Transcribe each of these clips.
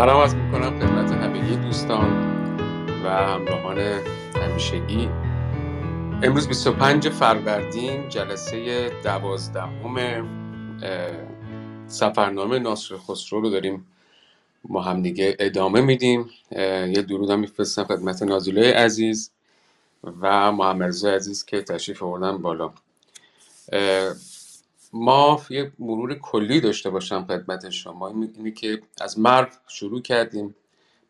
سلام از می‌کنم خدمت همگی دوستان و همراهان همیشگی. امروز 25 فروردین جلسه دوازدهم سفرنامه ناصر خسرو رو داریم ما هم دیگه ادامه میدیم. یه درود هم میفرستم خدمت نازلای عزیز و محمد عزیز که تشریف آوردن بالا. ما یه مرور کلی داشته باشم خدمت شما. اینه که از مرو شروع کردیم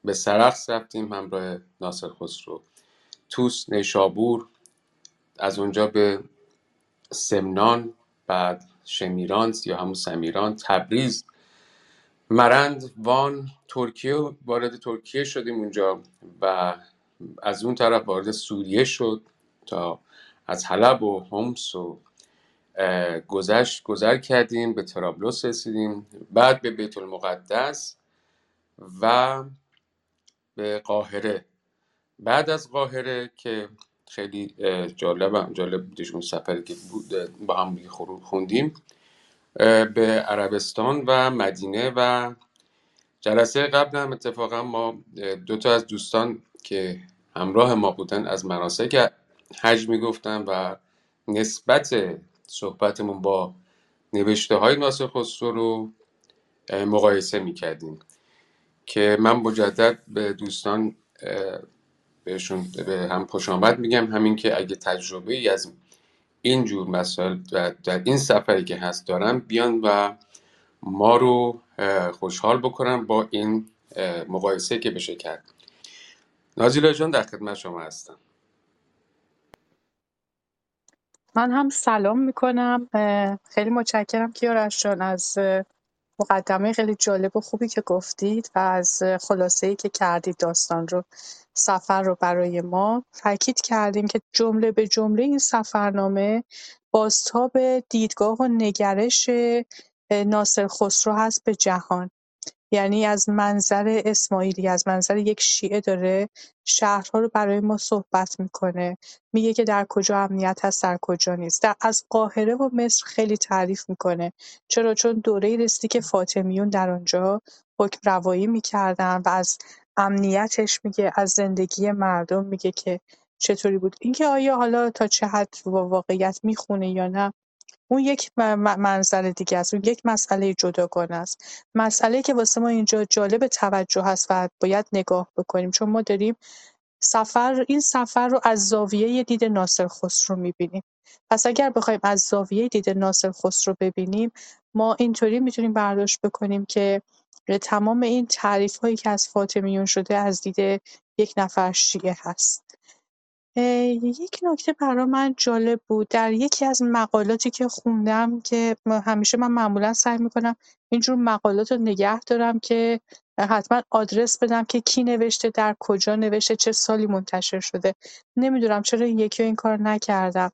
به سرخس رفتیم همراه ناصر خسرو. توس نیشابور از اونجا به سمنان بعد شمیران یا همون سمیران تبریز مرند وان ترکیه وارد ترکیه شدیم اونجا و از اون طرف وارد سوریه شد تا از حلب و همس و گذشت گذر کردیم به ترابلس رسیدیم بعد به بیت المقدس و به قاهره. بعد از قاهره که خیلی جالب جالب بودش اون سفری که بود با هم خوندیم به عربستان و مدینه و جلسه قبل هم اتفاقا ما دو تا از دوستان که همراه ما بودن از مناسک حج می‌گفتن و نسبت صحبتمون با نوشته های ناصر خسرو رو مقایسه می‌کردیم که من مجدد به دوستان بهشون به هم خوش آمد میگم. همین که اگه تجربه ای از این جور مسائل در این سفری که هست دارن بیان و ما رو خوشحال بکنن با این مقایسه که بشه کرد. نازیلا جان در خدمت شما هستم. من هم سلام می‌کنم. خیلی متشکرم کیارش جان از مقدمه خیلی جالب و خوبی که گفتید و از خلاصه ای که کردید داستان رو سفر رو برای ما. تاکید کردیم که جمله به جمله این سفرنامه بازتاب دیدگاه و نگرش ناصر خسرو هست به جهان. یعنی از منظر اسماعیلی از منظر یک شیعه داره شهرها رو برای ما صحبت می‌کنه. میگه که در کجا امنیت هست در کجا نیست. در از قاهره و مصر خیلی تعریف می‌کنه. چرا؟ چون دوره رسیدی که فاطمیون در آنجا حکم روایی می‌کردن و از امنیتش میگه از زندگی مردم میگه که چطوری بود. اینکه آیا حالا تا چه حد واقعیت می‌خونه یا نه اون یک منظر دیگه است. اون یک مسئله جداگانه است. مسئله که واسه ما اینجا جالب توجه هست و باید نگاه بکنیم. چون ما داریم سفر این سفر رو از زاویه دید ناصر خسرو می‌بینیم. پس اگر بخوایم از زاویه دید ناصر خسرو ببینیم ما اینطوری می‌تونیم برداشت بکنیم که تمام این تعریف هایی که از فاطمیون شده از دید یک نفر شیعه هست. یک نکته برا من جالب بود. در یکی از مقالاتی که خوندم که همیشه من معمولا سعی می‌کنم اینجور مقالات رو نگه دارم که حتما آدرس بدم که کی نوشته در کجا نوشته چه سالی منتشر شده. نمی‌دونم چرا این یکی این کار نکردم.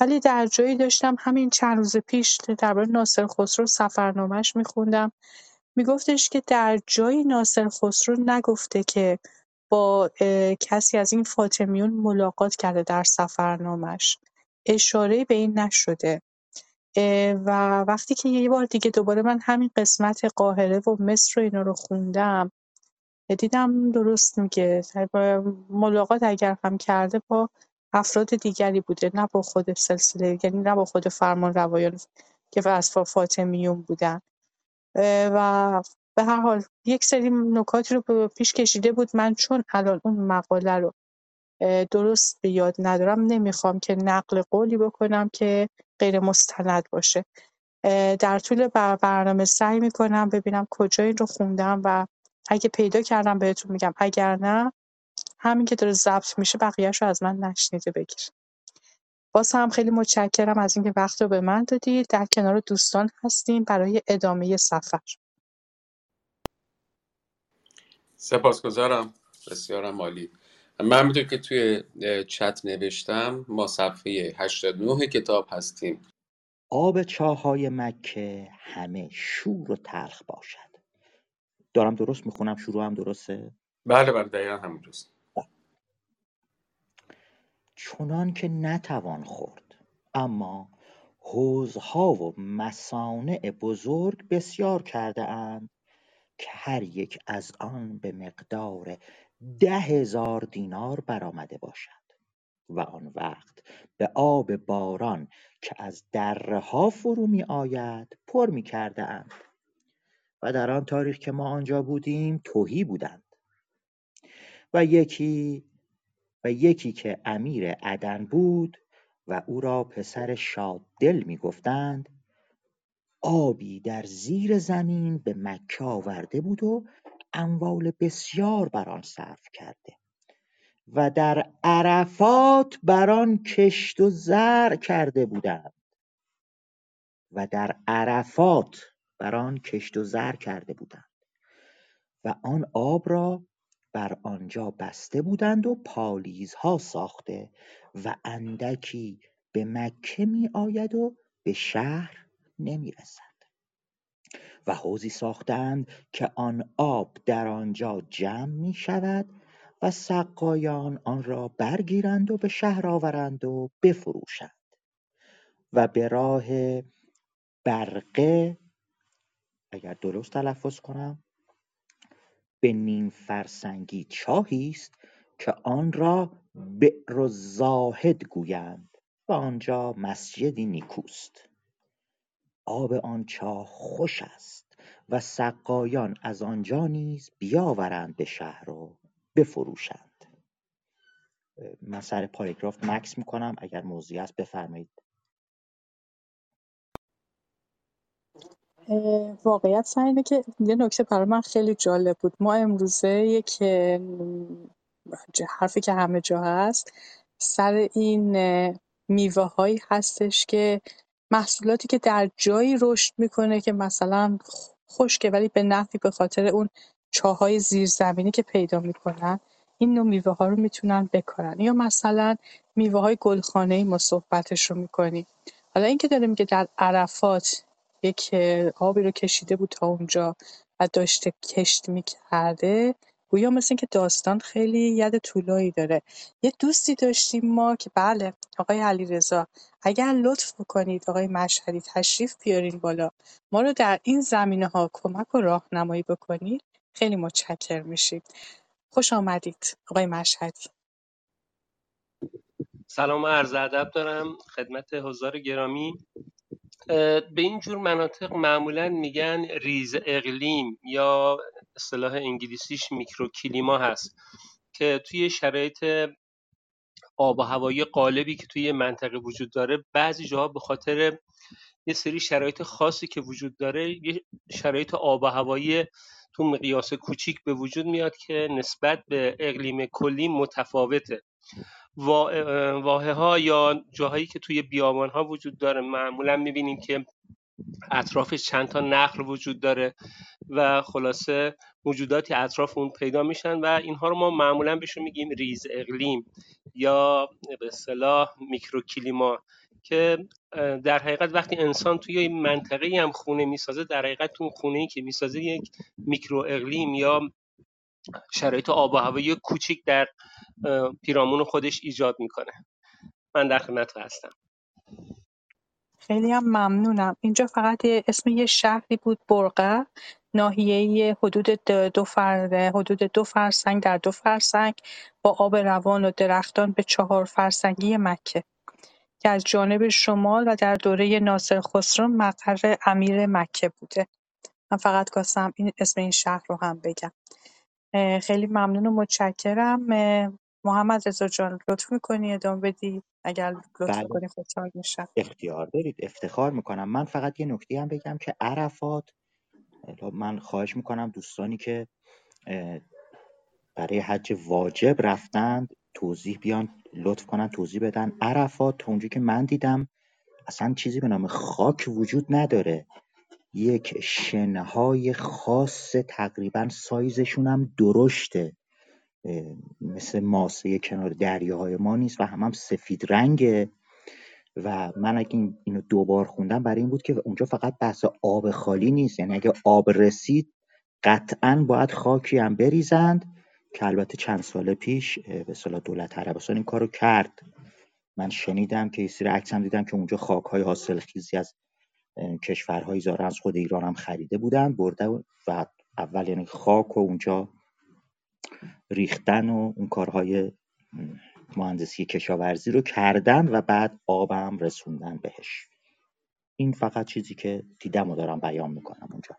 ولی در جایی داشتم همین چند روز پیش درباره ناصر خسرو سفرنامهش میخوندم. میگفتش که در جایی ناصر خسرو نگفته که با کسی از این فاطمیون ملاقات کرده در سفرنامش اشاره به این نشده. و وقتی که یه بار دیگه دوباره من همین قسمت قاهره و مصر و اینا رو خوندم دیدم درست میگه. ملاقات اگر هم کرده با افراد دیگری بوده نه با خود سلسله یعنی نه با خود فرمان روایان که از فاطمیون بودن. و به هر حال یک سری نکاتی رو پیش کشیده بود. من چون الان اون مقاله رو درست به یاد ندارم نمی‌خوام که نقل قولی بکنم که غیر مستند باشه. در طول برنامه سعی می‌کنم ببینم کجا این رو خوندم و اگه پیدا کردم بهتون میگم. اگر نه همین که داره ضبط میشه بقیهش رو از من نشنیده بگیر. باز هم خیلی متشکرم از اینکه وقت رو به من دادید. در کنار دوستان هستیم برای ادامه سفر. سپاسگزارم. بسیارم عالی. من همینطور که توی چت نوشتم ما صفحه 89 کتاب هستیم. آب چاهای مکه همه شور و تلخ باشد. دارم درست می‌خونم؟ شروع هم درسته؟ بله بله دقیقا همین درست چنان که نتوان خورد اما حوزها و مسانع بزرگ بسیار کرده اند. که هر یک از آن به مقدار ده هزار دینار برآمده باشد و آن وقت به آب باران که از درها فرو می آید پر می اند و در آن تاریخ که ما آنجا بودیم توهی بودند و یکی و یکی که امیر عدن بود و او را پسر شاددل می گفتند آبی در زیر زمین به مکه آورده بود و اموال بسیار بر آن صرف کرده و در عرفات بر آن کشت و زرع کرده بودند و در عرفات بر آن کشت و زرع کرده بودند و آن آب را بر آنجا بسته بودند و پالیزها ساخته و اندکی به مکه می آید و به شهر نمی رسد و حوزی ساختند که آن آب در آنجا جمع می شود و سقایان آن را برگیرند و به شهر آورند و بفروشند. و به راه برقه اگر درست تلفظ کنم به نیم فرسنگی چاهی است که آن را بئر زاهد گویند و آنجا مسجدی نیکوست. آب آن چاه خوش است و سقایان از آنجا نیز بیاورند به شهر و بفروشند. من سر پاراگراف مکس می‌کنم اگر موضوعی هست بفرمایید. واقعیت سر اینه که یه نکته برای من خیلی جالب بود. ما امروزه که حرفی که همه جا هست سر این میوه هایی هستش که محصولاتی که در جایی رشد می‌کنه که مثلا خشکه ولی به نفعی به خاطر اون چاهای زیرزمینی که پیدا می‌کنن این نوع میوه ها رو می‌تونن بکارن. یا مثلا میوه های گلخانه ای ما صحبتش رو می‌کنیم. حالا اینکه داره میگه در عرفات یک آبی رو کشیده بود تا اونجا و داشته کشت می‌کرده گویا مثل اینکه داستان خیلی ید طولایی داره. یه دوستی داشتیم ما که بله آقای علیرضا اگر لطف بکنید آقای مشهدی تشریف بیارین بالا. ما رو در این زمینه ها کمک و راهنمایی بکنید. خیلی متشکر میشیم. خوش آمدید آقای مشهدی سلام و عرض ادب دارم خدمت حضار گرامی. به این جور مناطق معمولا میگن ریز اقلیم یا اصطلاح انگلیسیش میکروکلیما هست که توی شرایط آب و هوایی غالبی که توی منطقه وجود داره بعضی جاها به خاطر یه سری شرایط خاصی که وجود داره یه شرایط آب و هوایی تو مقیاس کوچیک به وجود میاد که نسبت به اقلیم کلی متفاوته. واحه ها یا جاهایی که توی بیابان ها وجود داره. معمولا می‌بینیم که اطرافش چند تا نخل وجود داره و خلاصه موجوداتی اطراف اون پیدا میشن و اینها رو ما معمولا بهشون میگیم ریز اقلیم یا به اصطلاح میکروکلیما که در حقیقت وقتی انسان توی این منطقه هم خونه می‌سازه در حقیقت تو خونه ای که می‌سازه یک میکرو اقلیم یا شرایط آب و هوایی کوچیک در پیرامون خودش ایجاد می‌کنه. من در خدمت هستم. خیلی هم ممنونم. اینجا فقط اسم یه شهری بود برقه ناحیه حدود دو فر... حدود دو فرسنگ در دو فرسنگ با آب روان و درختان به چهار فرسنگی مکه. که از جانب شمال و در دوره ناصر خسرو مقر امیر مکه بوده. من فقط خواستم این اسم این شهر رو هم بگم. خیلی ممنون و متشکرم. محمد رضا جان لطف می‌کنی ادامه بدی؟ اگر لطف بله. کنی خوشحال میشم. اختیار دارید. افتخار می‌کنم. من فقط یه نکته هم بگم که عرفات من خواهش می‌کنم دوستانی که برای حج واجب رفتند توضیح بیان لطف کنن توضیح بدن. عرفات تا اونجا که من دیدم اصلا چیزی به نام خاک وجود نداره. یک شنهای خاص تقریبا سایزشون هم درشته مثل ماسه کنار دریاهای ما نیست و هم, هم سفید رنگه. و من اگه اینو دوبار خوندم برای این بود که اونجا فقط بحث آب خالی نیست. یعنی اگه آب رسید قطعا باید خاکی هم بریزند که البته چند سال پیش به صلاح دولت عربستان این کارو کرد. من شنیدم که یه سری عکس هم دیدم که اونجا خاک های حاصل خیزی از کشورهای زاره از خود ایران هم خریده بودن برده و اول یعنی خاک و اونجا ریختن و اون کارهای مهندسی کشاورزی رو کردن و بعد آبم رسوندن بهش. این فقط چیزی که دیدم و دارم بیان می‌کنم اونجا.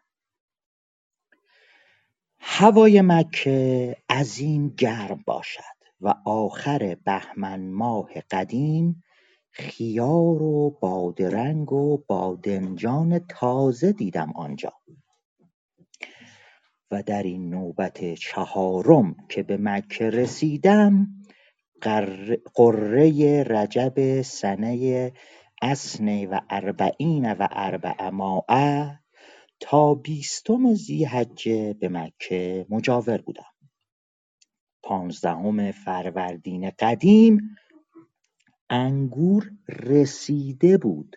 هوای مکه عظیم گرم باشد و آخر بهمن ماه قدیم خیار و بادرنگ و بادنجان تازه دیدم آنجا. و در این نوبت چهارم که به مکه رسیدم قره رجب سنه اسن و اربعین و اربعمائه تا بیستم ذیحجه به مکه مجاور بودم. پانزدهم فروردین قدیم انگور رسیده بود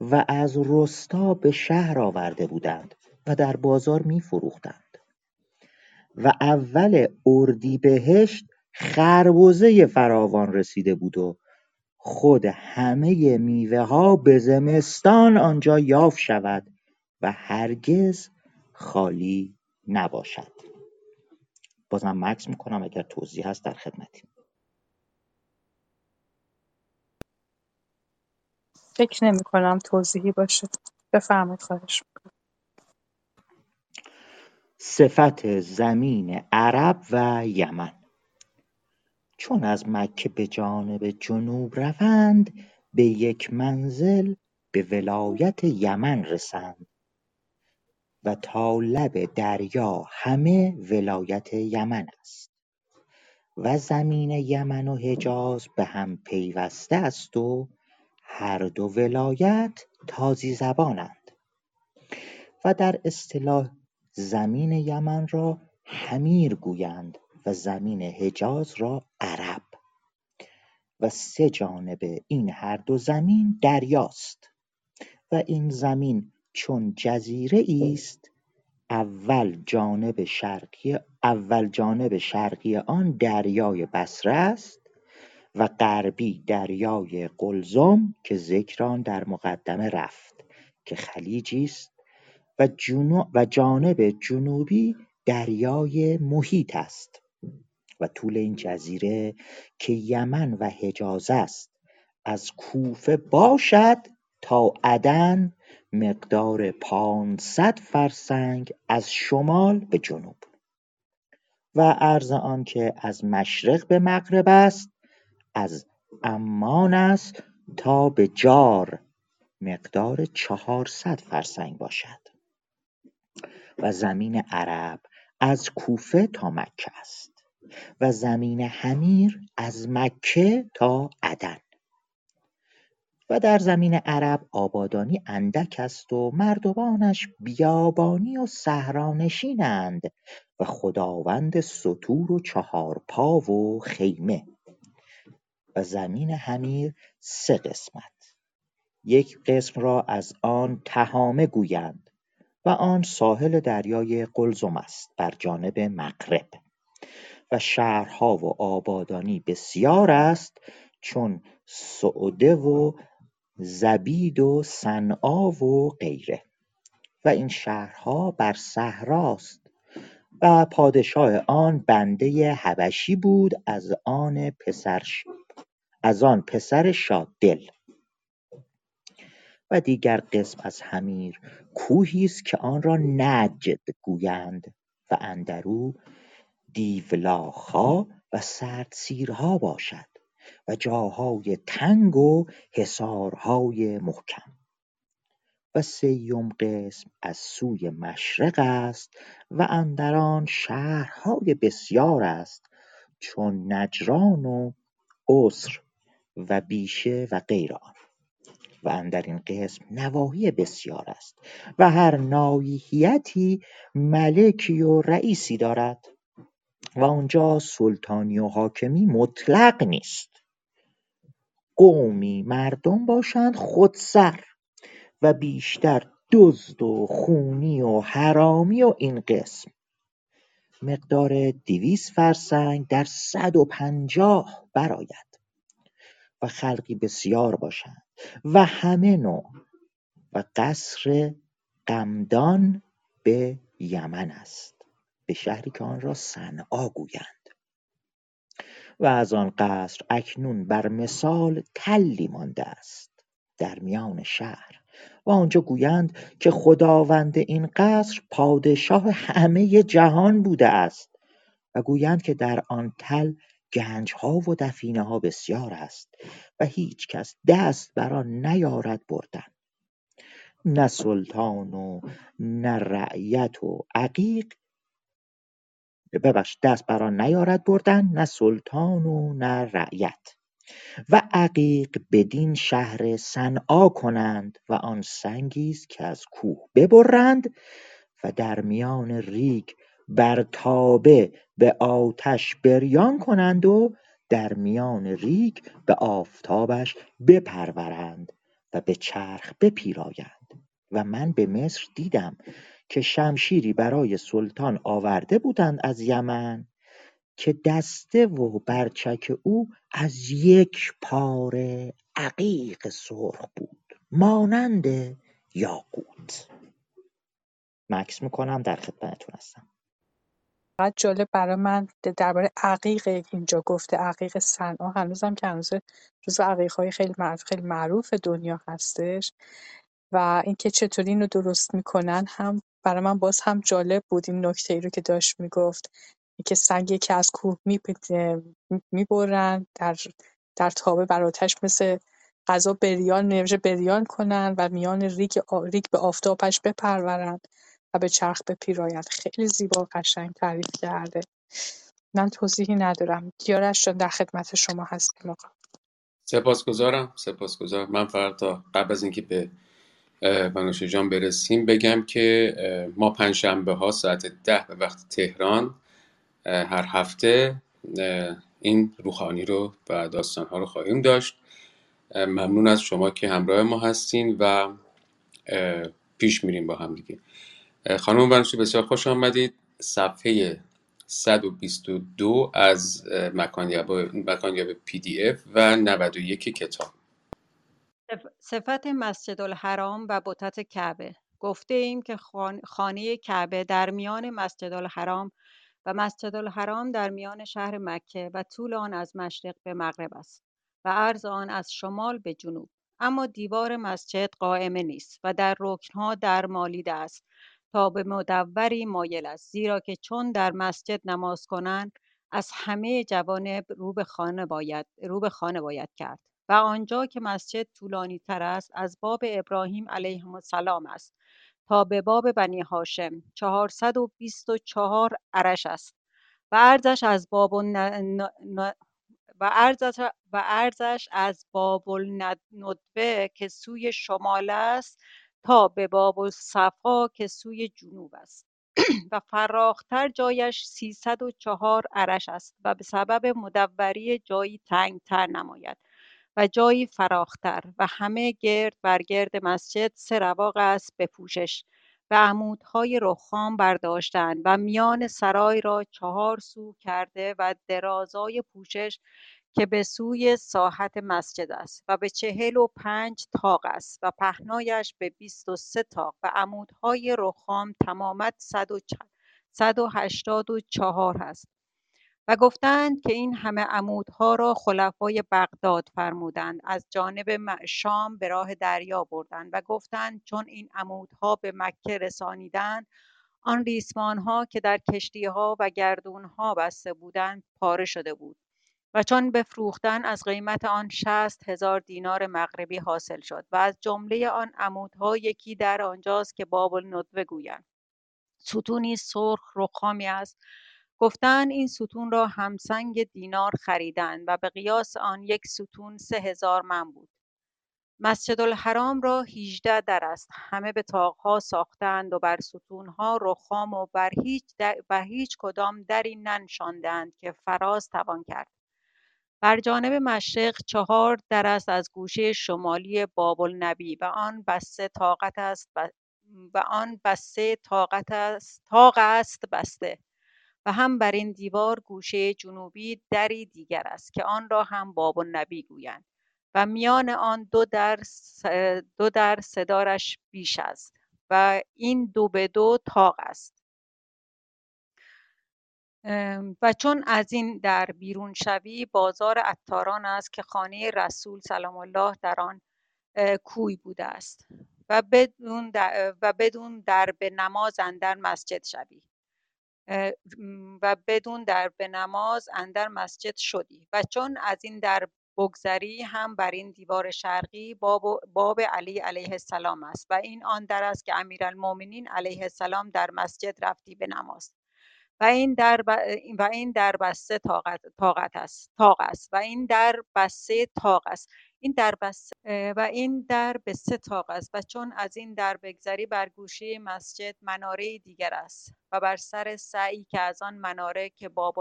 و از رستا به شهر آورده بودند و در بازار می فروختند و اول اردیبهشت خربزه فراوان رسیده بود و خود همه میوه ها به زمستان آنجا یافت شود و هرگز خالی نباشد. بازم مکس می‌کنم اگر توضیح هست در خدمتی فکر نمی کنم توضیحی باشه. بفرمایید خواهش می‌کنم. صفت زمین عرب و یمن. چون از مکه به جانب جنوب روند به یک منزل به ولایت یمن رسند و تا لب دریا همه ولایت یمن است و زمین یمن و حجاز به هم پیوسته است و هر دو ولایت تازی زبانند و در اصطلاح زمین یمن را حمیر گویند و زمین حجاز را عرب و سه جانب این هر دو زمین دریاست و این زمین چون جزیره است اول جانب شرقی اول جانب شرقی آن دریای بصره است و غربی دریای قلزم که ذکر آن در مقدمه رفت که خلیجی است و, جانب جنوبی دریای محیط است و طول این جزیره که یمن و حجاز است از کوفه باشد تا عدن مقدار پانصد فرسنگ از شمال به جنوب. و عرض آن که از مشرق به مغرب است از عمان است تا به جار. مقدار چهارصد فرسنگ باشد. و زمین عرب از کوفه تا مکه است. و زمین حمیر از مکه تا عدن. و در زمین عرب آبادانی اندک است و مردمانش بیابانی و صحرانشینند و خداوند ستور و چهارپا و خیمه. زمین حمیر سه قسمت. یک قسم را از آن تهامه گویند و آن ساحل دریای قلزم است بر جانب مغرب. و شهرها و آبادانی بسیار است چون سعده و زبید و صنعا و غیره. و این شهرها بر صحراست و پادشاه آن بنده حبشی بود از آن پسر از آن پسر شاددل. و دیگر قسم از حمیر کوهی است که آن را نجد گویند و اندرو دیولاخها و سردسیرها باشد و جاهای تنگ و حصارهای محکم. و سیم قسم از سوی مشرق است و اندر آن شهرهای بسیار است چون نجران و عسر و بیشه و غیر آن. و اندر این قسم نواحی بسیار است و هر ناحیتی ملکی و رئیسی دارد و آنجا سلطانی و حاکمی مطلق نیست. قومی مردم باشند خودسر و بیشتر دزد و خونی و حرامی و این قسم. مقدار دویست فرسنگ در صد و پنجاه برآید. و خلقی بسیار باشند. و همه نوع. و قصر قمدان به یمن است. به شهری که آن را صنعا گویند. و از آن قصر اکنون بر مثال تلی مانده است در میان شهر. و آنجا گویند که خداوند این قصر پادشاه همه جهان بوده است. و گویند که در آن تل ها و ها بسیار است و هیچ کس دست بر آن نیارد بردن. نه سلطان و نه رعیت و عقیق. ببخش دست بر آن نیارد بردن نه سلطان و نه رعیت. و عقیق بدین شهر صنعا کنند و آن سنگی است که از کوه ببرند و در میان ریگ بر تابه به آتش بریان کنند و در میان ریگ به آفتابش بپرورند و به چرخ بپیرایند. و من به مصر دیدم که شمشیری برای سلطان آورده بودند از یمن که دسته و برچک او از یک پاره عقیق سرخ بود مانند یاقوت. مکس می‌کنم در خدمتتون هستم. فقط جالب برای من درباره عقیق اینجا گفته عقیق صنعا. هنوزم که هنوز جزو های خیلی معروف خیلی معروف دنیا هستش و اینکه چطوری اینو درست می‌کنن هم برای من باز هم جالب بود این نکته ای رو که داشت می‌گفت. اینکه سنگی که از کوه می‌برن در در تابه بر آتش مثل غذا بریان نوژه بریان کنن و میان ریگ, ریگ به آفتابش بپرورند و به چرخ بپیرایند خیلی زیبا و قشنگ تعریف کرده. من توضیحی ندارم. کیارش جان در خدمت شما هستیم آقا. سپاسگزارم. سپاسگزارم. من فقط قبل از اینکه به بنوش جان برسیم بگم که ما پنجشنبه ها ساعت ده به وقت تهران هر هفته این روحانی رو و داستان ها رو خواهیم داشت. ممنون از شما که همراه ما هستین و پیش میریم با هم دیگه. خانم بنوشی بسیار خوش آمدید. صفحه 122 از مکانیاب پی دی اف و 91 کتاب. صفت مسجد الحرام و بتت کعبه. گفته ایم که خانه کعبه در میان مسجد الحرام و مسجد الحرام در میان شهر مکه و طول آن از مشرق به مغرب است و عرض آن از شمال به جنوب. اما دیوار مسجد قائمه نیست و در رکنها در مالیده است تا به مدوری مایل است. زیرا که چون در مسجد نماز کنند از همه جوانب رو به خانه باید رو به خانه باید کرد. و آنجا که مسجد طولانی تر است از باب ابراهیم علیه السلام است تا به باب بنی هاشم. 424 عرش است. و ارزش از باب و ارزش, و ارزش از باب الندوه که سوی شمال است تا به باب الصفا که سوی جنوب است. و فراختر جایش 304 عرش است و به سبب مدوری جایی تنگتر نماید و جایی فراختر و همه گرد بر گرد مسجد سه رواق است به پوشش و عمودهای رخام برداشتند و میان سرای را چهار سو کرده و درازای پوشش که به سوی ساحت مسجد است و به چهل و پنج تاق است و پهنایش به بیست و سه تاق و عمودهای رخام تمامت صد و هشتاد و چهار است. و گفتند که این همه عمودها را خلفای بغداد فرمودند. از جانب شام به راه دریا بردند و گفتند چون این عمودها به مکه رسانیدند آن ریسمانها که در کشتیها و گردونها بسته بودند پاره شده بود. و چون بفروختن از قیمت آن شست هزار دینار مغربی حاصل شد و از جمله آن عمودها یکی در آنجاست که باب الندوه گویند. ستونی سرخ رخامی است. گفتند این ستون را همسنگ دینار خریدند و به قیاس آن یک ستون سه هزار من بود. مسجد الحرام را هیجده در است. همه به تاقها ساختند و بر ستونها رخام و بر هیچ, و هیچ کدام دری ننشاندند که فراز توان کرد. بر جانب مشرق چهار در است از گوشه شمالی باب النبی و آن بسته طاقت است و آن بسته طاقت است طاق است بسته و هم بر این دیوار گوشه جنوبی دری دیگر است که آن را هم باب النبی گویند و میان آن دو در دو در سدارش بیش است و این دو به دو تاق است. و چون از این در بیرون شوی بازار عطاران است که خانه رسول سلام الله در آن کوی بوده است و بدون و بدون در به نماز اندر مسجد شوی. و بدون در به نماز اندر مسجد شدی و چون از این در بگذری هم بر این دیوار شرقی باب, باب علی علیه السلام است و این آن در است که امیرالمؤمنین علیه السلام در مسجد رفتی به نماز. و این در و این در بسته طاقت طاقت است طاق است. و این در بسته طاق است. این در بسته و این در به سه طاق است. و چون از این در بگذری بر گوشه مسجد مناره دیگر است و بر سر سعی که از آن مناره که باب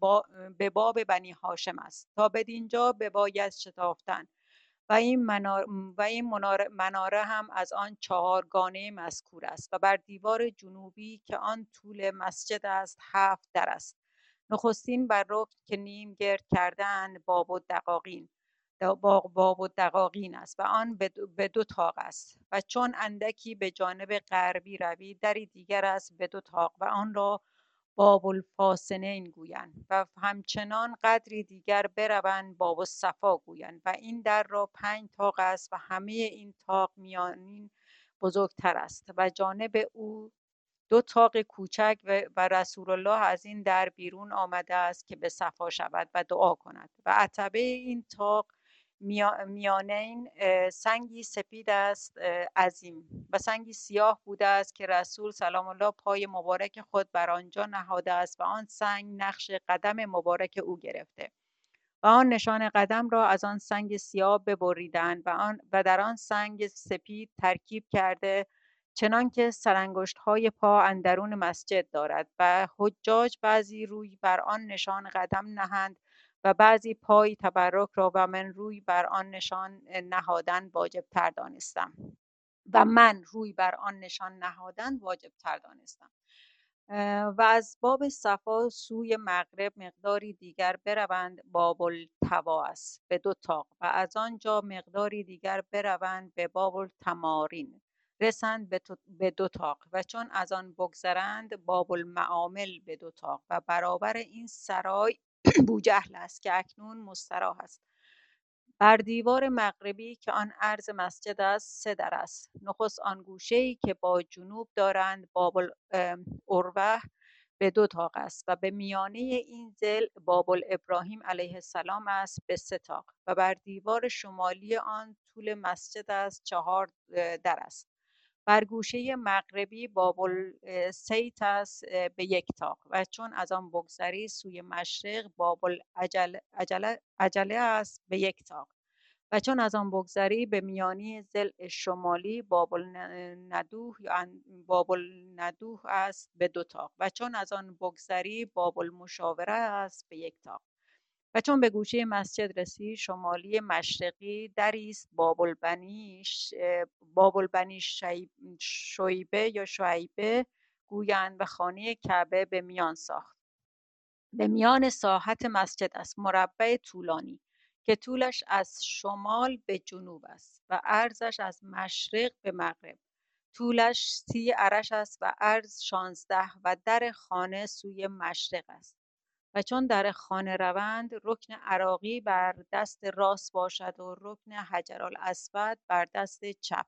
با به باب بنی هاشم است. تا بدینجا بباید شتافتن. و این, مناره, و این مناره هم از آن چهارگانه مذکور است و بر دیوار جنوبی که آن طول مسجد است هفت در است. نخستین بر رکن که نیم گرد کردن باب و دقاقین باب و دقاقین است و آن به دو تاق است و چون اندکی به جانب غربی روی دری دیگر است به دو تاق و آن را باب الفاسنین گویند و همچنان قدری دیگر بروند باب الصفا گویند و این در را پنج تاق است و همه این تاق میانین بزرگتر است و جانب او دو تاق کوچک و رسول الله از این در بیرون آمده است که به صفا شود و دعا کند و عتبه این تاق میانین سنگی سپید است عظیم و سنگی سیاه بوده است که رسول سلام الله پای مبارک خود بر آنجا نهاده است و آن سنگ نقش قدم مبارک او گرفته و آن نشان قدم را از آن سنگ سیاه ببریدند و, آن و در آن سنگ سپید ترکیب کرده چنان که سرانگشت های پا اندرون مسجد دارد و حجاج بعضی روی بر آن نشان قدم نهند و بعضی پای تبرک را و من روی بر آن نشان نهادن واجب تر دانستم. و من روی بر آن نشان نهادن واجب تر دانستم و از باب صفا سوی مغرب مقداری دیگر بروند باب التوا است به دو تاق و از آنجا مقداری دیگر بروند به باب التمارین رسند به دو تاق و چون از آن بگذرند باب المعامل به دو تاق و برابر این سرای بوجهل است که اکنون مستراح است. بر دیوار مغربی که آن عرض مسجد است سه در است. نخست آن گوشه که با جنوب دارند باب اروه به دو تاق است و به میانه این زل باب ابراهیم علیه السلام است به سه تاق و بر دیوار شمالی آن طول مسجد است چهار در است. بر گوشه مغربی باب السیت است به یک تاق و چون از آن بگذری سوی مشرق باب عجله است به یک تاق و چون از آن بگذری به میانی زل شمالی باب الندوه یا باب الندوه است به دو تاق و چون از آن بگذری باب المشاوره است به یک تاق و چون به گوشه مسجد رسی شمالی مشرقی دری است باب البنی شیبه یا شعیبه گویند و خانه کعبه به میان ساخت. به میان ساحت مسجد است مربع طولانی که طولش از شمال به جنوب است و عرضش از مشرق به مغرب. طولش سی عرش است و عرض شانزده و در خانه سوی مشرق است. و چون در خانه روند رکن عراقی بر دست راست باشد و رکن حجرالاسود بر دست چپ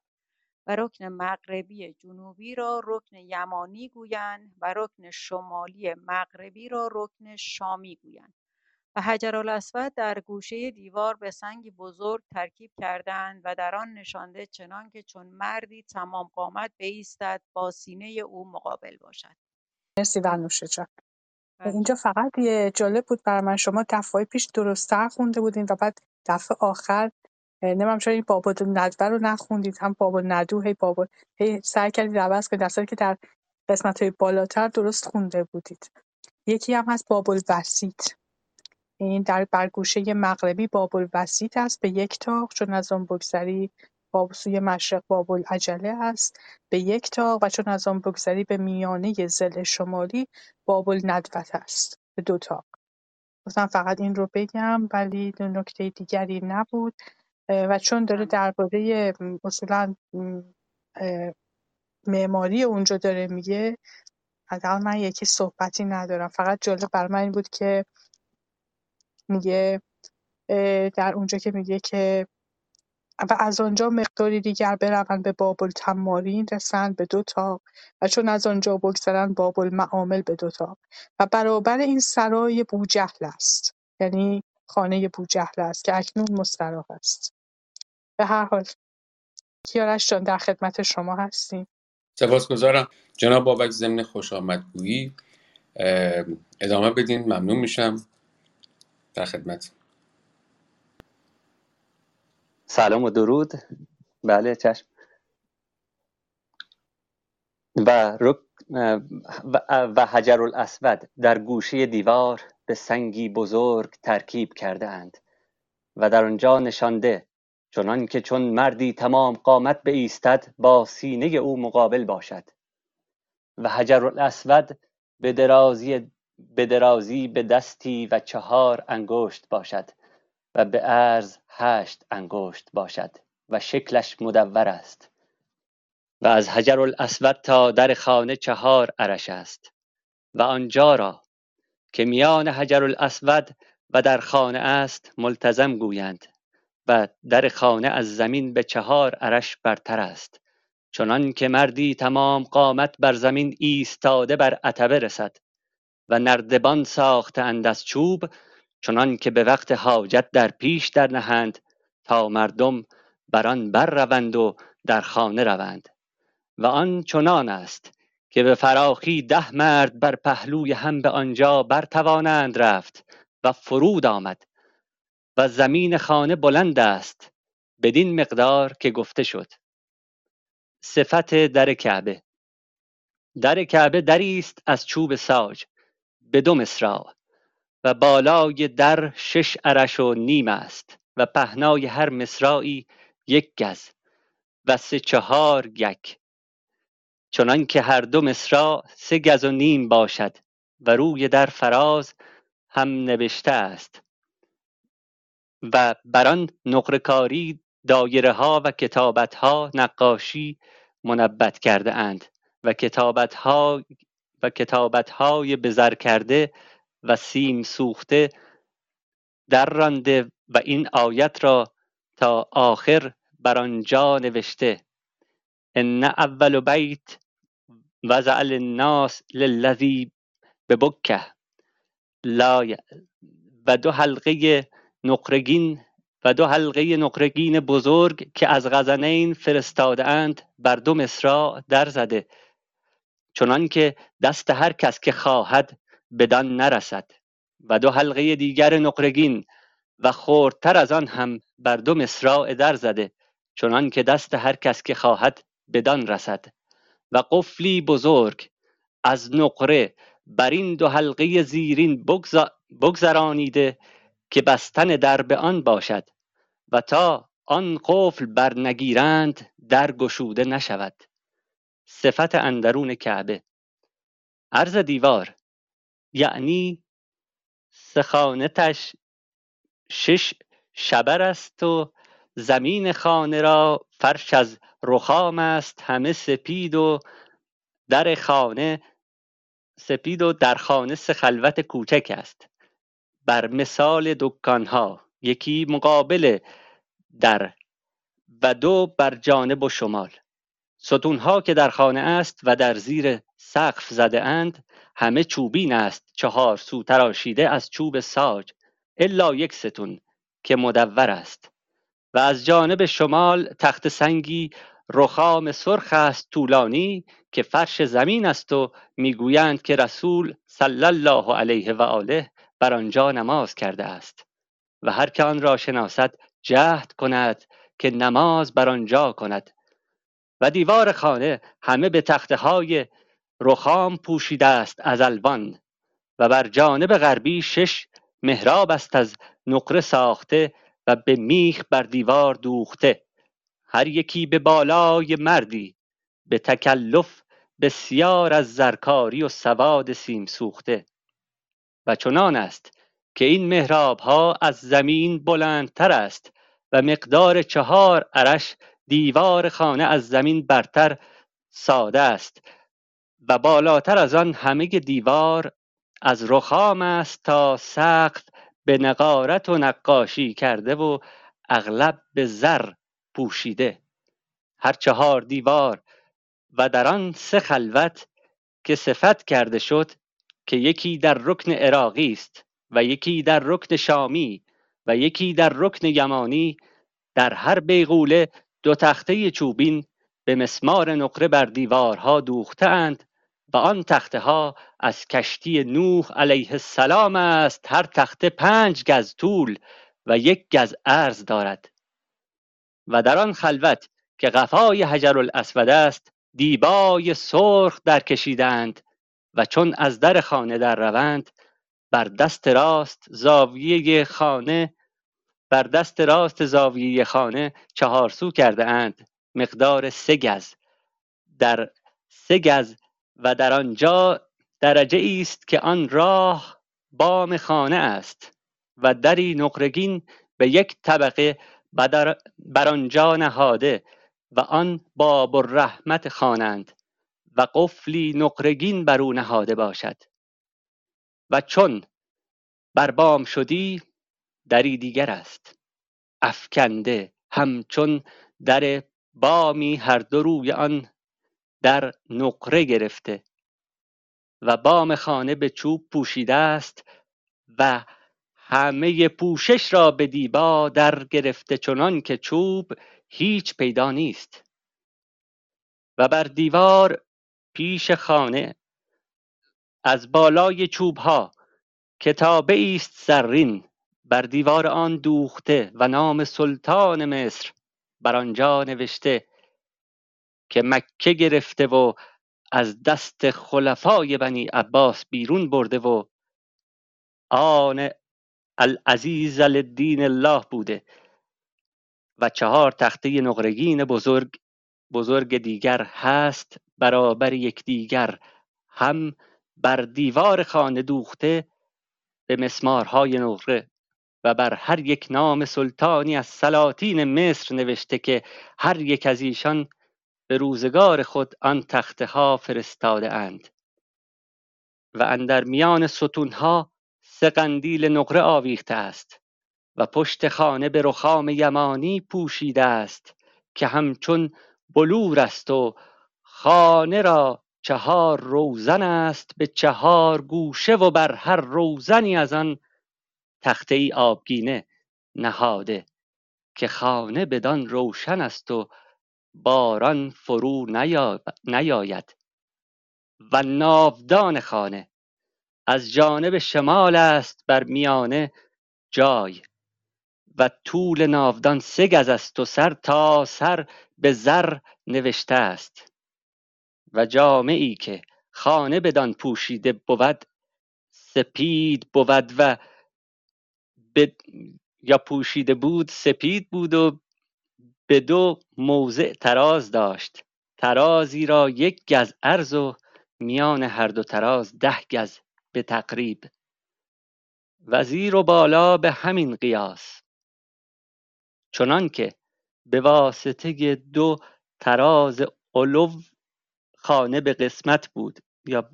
و رکن مغربی جنوبی را رکن یمانی گویند و رکن شمالی مغربی را رکن شامی گویند. و حجرالاسود در گوشه دیوار به سنگ بزرگ ترکیب کردند و در آن نشانده چنان که چون مردی تمام قامت بایستد با سینه او مقابل باشد. مرسی جان اینجا فقط یه جالب بود برای من. شما دفعه پیش درستتر خونده بودین و بعد دفعه آخر نمیم چرا این بابا ندوه رو نخوندید. هم بابا ندو هی بابا هی سعی کردید عوض کنید. در که در قسمت های بالاتر درست خونده بودید. یکی هم هست باب الوسیط این در برگوشه مغربی باب الوسیط است. به یک تاق چون از آن بگذری باب سوی مشرق باب العجله است به یک تاق و چون از آن بگذری به میانه زل شمالی باب الندوت است. به دو تاق گفتم فقط این رو بگم ولی نکته دیگری نبود. و چون داره درباره اصولا معماری اونجا داره میگه حداقل من یکی صحبتی ندارم. فقط جالب بر من این بود که میگه در اونجا که میگه که و از آنجا مقداری دیگر بروند به تمارین رسند به دوتا و چون از آنجا بگذرند معامل به دوتا و برابر این سرای بوجهل است. یعنی خانه بوجهل است که اکنون مستراح است. به هر حال کیارش جان در خدمت شما هستیم. سپاسگزارم. جناب بابک ضمن خوش آمدگویی ادامه بدین. ممنون میشم. در خدمت. سلام و درود. بله چشم. و, رک و حجر الاسود در گوشه دیوار به سنگی بزرگ ترکیب کرده اند و در آنجا نشانده چنان که چون مردی تمام قامت ایستد با سینه او مقابل باشد. و حجر الاسود به درازی به درازی به دستی و چهار انگشت باشد. و به عرض هشت انگشت باشد و شکلش مدور است. و از حجر الاسود تا در خانه چهار عرش است. و آنجا را که میان حجر الاسود و در خانه است ملتزم گویند و در خانه از زمین به چهار عرش برتر است. چنان که مردی تمام قامت بر زمین ایستاده بر عتبه رسد و نردبان ساخته اند از چوب چنان که به وقت حاجت در پیش در نهند تا مردم بر آن روند و در خانه روند. و آن چنان است که به فراخی ده مرد بر پهلوی هم به آنجا برتوانند رفت و فرود آمد و زمین خانه بلند است بدین مقدار که گفته شد. صفت در کعبه. در کعبه دری است از چوب ساج به دو مصراع. و بالای در شش عرش و نیم است و پهنای هر مصراعی یک گز و سه چهار گک چنان که هر دو مصراع سه گز و نیم باشد و روی در فراز هم نوشته است. و بر آن نقرهکاری دایره ها و کتابت ها نقاشی منبت کرده اند و کتابت ها و کتابت های بزر کرده و سیم سوخته در رانده و این آیت را تا آخر بر آنجا نوشته. ان اول بیت وضع للناس للذی ببکه. لا و دو حلقه نقرگین و دو حلقه نقرگین بزرگ که از غزنین فرستاده اند بر دو مصرع در زده. چنان که دست هر کس که خواهد بدان نرسد و دو حلقه دیگر نقرگین و خردتر از آن هم بر دو مصراع در زده چنان که دست هر کس که خواهد بدان رسد. و قفلی بزرگ از نقره بر این دو حلقه زیرین بگذرانیده که بستن در به آن باشد و تا آن قفل بر نگیرند در گشوده نشود. صفت اندرون کعبه. عرض دیوار یعنی سخانتش شش شبر است و زمین خانه را فرش از رخام است. همه سپید و در خانه سپید و در خانه سه خلوت کوچک است. بر مثال دکانها یکی مقابل در و دو بر جانب و شمال. ستونها که در خانه است و در زیر سقف زده اند همه چوبین است چهار سو تراشیده از چوب ساج الا یک ستون که مدور است. و از جانب شمال تخت سنگی رخام سرخ است طولانی که فرش زمین است و می‌گویند که رسول صلی الله علیه و آله بر آنجا نماز کرده است. و هر که آن را شناسد جهد کند که نماز بر آنجا کند. و دیوار خانه همه به تخته های رخام پوشیده است از الوان و بر جانب غربی شش محراب است از نقره ساخته و به میخ بر دیوار دوخته. هر یکی به بالای مردی به تکلف بسیار از زرکاری و سواد سیم سوخته. و چنان است که این محراب ها از زمین بلندتر است و مقدار چهار عرش دیوار خانه از زمین برتر ساده است. و بالاتر از آن همه دیوار از رخام است تا سقف به نقارت و نقاشی کرده و اغلب به زر پوشیده. هر چهار دیوار و در آن سه خلوت که صفت کرده شد که یکی در رکن عراقی است و یکی در رکن شامی و یکی در رکن یمانی در هر بیغوله دو تخته چوبین به مسمار نقره بر دیوارها دوخته اند آن تخته ها از کشتی نوح علیه السلام است. هر تخته پنج گز طول و یک گز عرض دارد. و در آن خلوت که قفای حجر الاسود است دیبای سرخ در کشیدند و چون از در خانه در روند بر دست راست زاویه خانه بر دست راست زاویه خانه چهار سو کرده اند. مقدار سه گز. در سه گز و در آنجا درجه است که آن راه بام خانه است و دری نقرگین به یک طبقه بر آنجا نهاده و آن باب الرحمت خوانند و قفلی نقرگین بر او نهاده باشد. و چون بر بام شدی دری دیگر است. افکنده همچون در بامی هر دو روی آن در نقره گرفته و بام خانه به چوب پوشیده است و همه پوشش را به دیبا در گرفته چنان که چوب هیچ پیدا نیست. و بر دیوار پیش خانه از بالای چوب ها کتابه است زرین بر دیوار آن دوخته و نام سلطان مصر بر آنجا نوشته که مکه گرفته و از دست خلفای بنی عباس بیرون برده و آن العزیز للدین الله بوده و چهار تخته نقرگین بزرگ بزرگ دیگر هست برابر یکدیگر هم بر دیوار خانه دوخته به مسمارهای نقره و بر هر یک نام سلطانی از سلاطین مصر نوشته که هر یک از ایشان به روزگار خود آن تخته ها فرستاده اند. و اندر میان ستون ها سه قندیل نقره آویخته است و پشت خانه به رخام یمانی پوشیده است که همچون بلور است و خانه را چهار روزن است به چهار گوشه و بر هر روزنی از آن تخته ای آبگینه نهاده که خانه بدان روشن است و باران فرو نیاید. و ناودان خانه از جانب شمال است بر میانه جای. و طول ناودان سه گز است و سر تا سر به زر نوشته است. و جامه ای که خانه بدان پوشیده بود سپید بود و یا پوشیده بود سپید بود و به دو موضع تراز داشت. ترازی را یک گز عرض و میان هر دو تراز ده گز به تقریب. و زیر و بالا به همین قیاس. چنانکه به واسطه دو تراز علو خانه به قسمت بود یا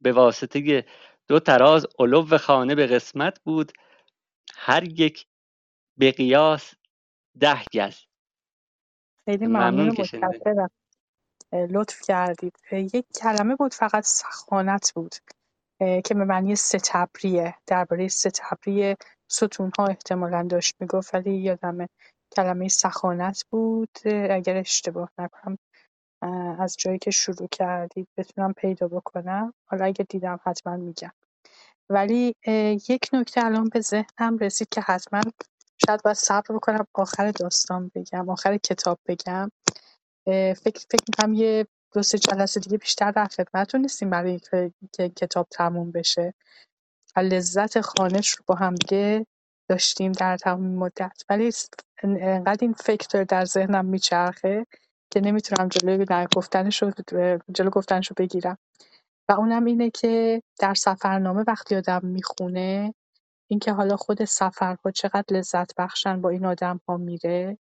به واسطه دو تراز علو خانه به قسمت بود هر یک به قیاس ده گز. خیلی ممنون و متشکرم. لطف کردید. یک کلمه بود فقط سخانت بود. که به معنی ستبریه درباره ستبری ستون ها احتمالا داشت می‌گفت ولی یادم کلمه سخانت بود. اگر اشتباه نکنم از جایی که شروع کردید بتونم پیدا بکنم. حالا اگه دیدم حتما میگم. ولی یک نکته الان به ذهنم رسید که حتما شاید باید صبر بکنم آخر داستان بگم آخر کتاب بگم. فکر فکر می‌کنم یه دو سه جلسه دیگه بیشتر در خدمتتون نیستیم برای که کتاب تموم بشه. و لذت خانش رو با هم دیگه داشتیم در تمام مدت. ولی انقدر این فکر در ذهنم میچرخه که نمی‌تونم جلوی گفتنش رو جلو گفتنش رو بگیرم. و اونم اینه که در سفرنامه وقتی آدم می‌خونه اینکه حالا خود سفرها چقدر لذت بخشن با این آدم ها میره.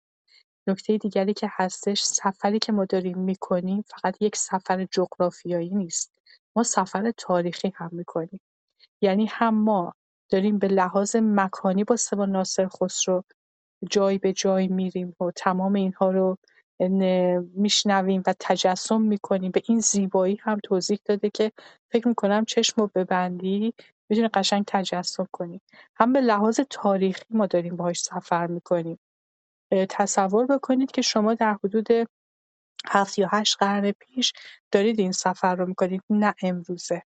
نکته دیگری که هستش سفری که ما داریم می‌کنیم فقط یک سفر جغرافیایی نیست. ما سفر تاریخی هم می‌کنیم. یعنی هم ما داریم به لحاظ مکانی با سبا ناصر خسرو جای به جای میریم و تمام اینها رو میشنویم و تجسم می‌کنیم. به این زیبایی هم توضیح داده که فکر می‌کنم چشم رو ببندی. می‌تونی قشنگ تجسم کنی. هم به لحاظ تاریخی ما داریم باهاش سفر می‌کنیم. تصور بکنید که شما در حدود هفت یا هشت قرن پیش دارید این سفر رو می‌کنید نه امروزه.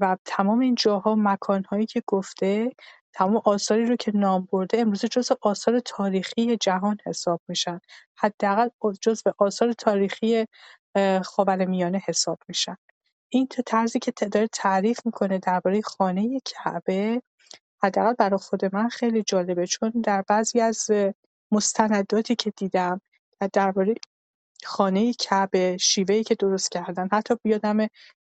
و تمام این جاها مکانهایی که گفته تمام آثاری رو که نام برده امروزه جزو آثار تاریخی جهان حساب میشن. حداقل جزو آثار تاریخی خاورمیانه حساب میشن. این تو طرزی که داره تعریف می‌کنه درباره خانه کعبه حداقل برای خود من خیلی جالبه چون در بعضی از مستنداتی که دیدم درباره خانه کعبه شیوهی که درست کردن حتی یادمه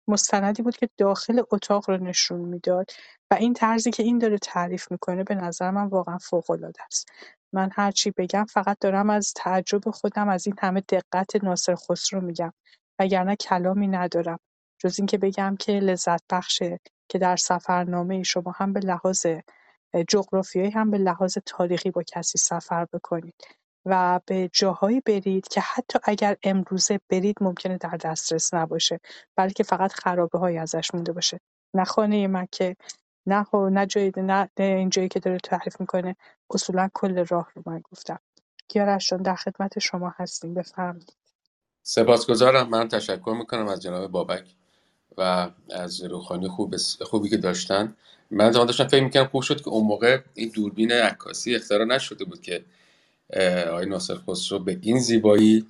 مستندی بود که داخل اتاق رو نشون می‌داد و این طرزی که این داره تعریف می‌کنه به نظر من واقعا فوق العاده است. من هر چی بگم فقط دارم از تعجب خودم از این همه دقت ناصر خسرو میگم وگرنه کلامی ندارم. جز اینکه بگم که لذت بخشه که در سفرنامه شما هم به لحاظ جغرافیایی هم به لحاظ تاریخی با کسی سفر بکنید و به جاهایی برید که حتی اگر امروزه برید ممکنه در دسترس نباشه بلکه فقط خرابه‌هایی ازش مونده باشه. نه خانه مکه نه نه جایی نه این جایی که داره تعریف می‌کنه اصولا کل راه رو من گفتم. کیارش در خدمت شما هستیم. بفرمایید. سپاسگزارم. من تشکر می‌کنم از جناب بابک. و از روخانی خوب خوبی که داشتن. من داشتم فکر می‌کنم خوب شد که اون موقع این دوربین عکاسی اختراع نشده بود که آقای ناصر خسرو به این زیبایی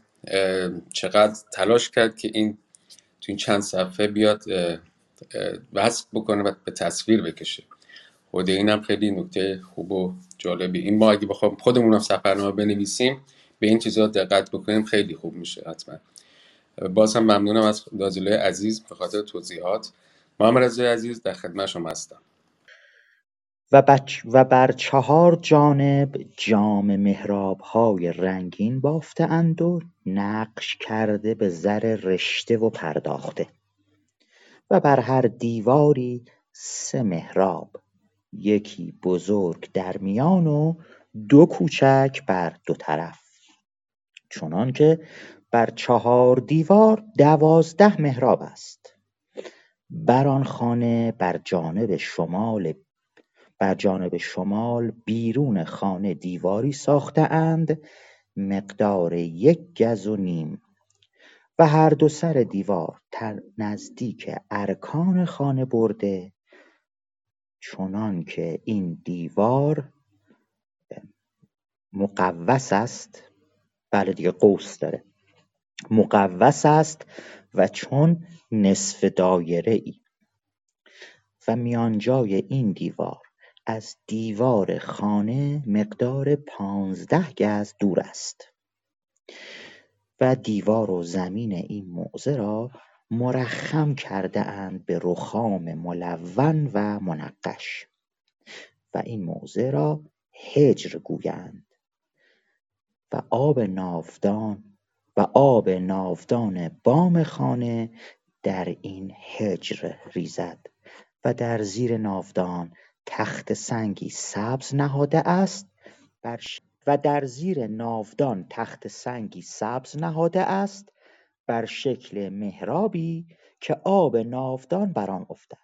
چقدر تلاش کرد که این تو این چند صفحه بیاد وصف بکنه و به تصویر بکشه. خود اینم خیلی نکته خوب و جالبی. این ما اگه بخوام خودمون هم سفرنامه بنویسیم به این چیزا دقت بکنیم خیلی خوب میشه حتما. باز هم ممنونم از دازیلای عزیز به خاطر توضیحات. محمد رضای عزیز در خدمت شما هستم. و, بچ و بر چهار جانب جام های رنگین اند و نقش کرده به زر رشته و پرداخته. و بر هر دیواری سه محراب یکی بزرگ در میان و دو کوچک بر دو طرف. چنانکه بر چهار دیوار دوازده محراب است. بر آن خانه بر جانب شمال بر جانب شمال بیرون خانه دیواری ساخته اند مقدار یک گز و نیم. و هر دو سر دیوار نزدیک ارکان خانه برده چنان که این دیوار مقوس است. بله دیگه قوس داره. مقوس است و چون نصف دایره ای و میانجای این دیوار از دیوار خانه مقدار پانزده گز دور است. و دیوار و زمین این موزه را مرخم کرده اند به رخام ملون و منقش. و این موزه را هجر گویند. و آب ناودان و آب ناودان بام خانه در این هجر ریزد و در زیر ناودان تخت سنگی سبز نهاده است و در زیر ناودان تخت سنگی سبز نهاده است بر شکل محرابی که آب ناودان بر آن افتد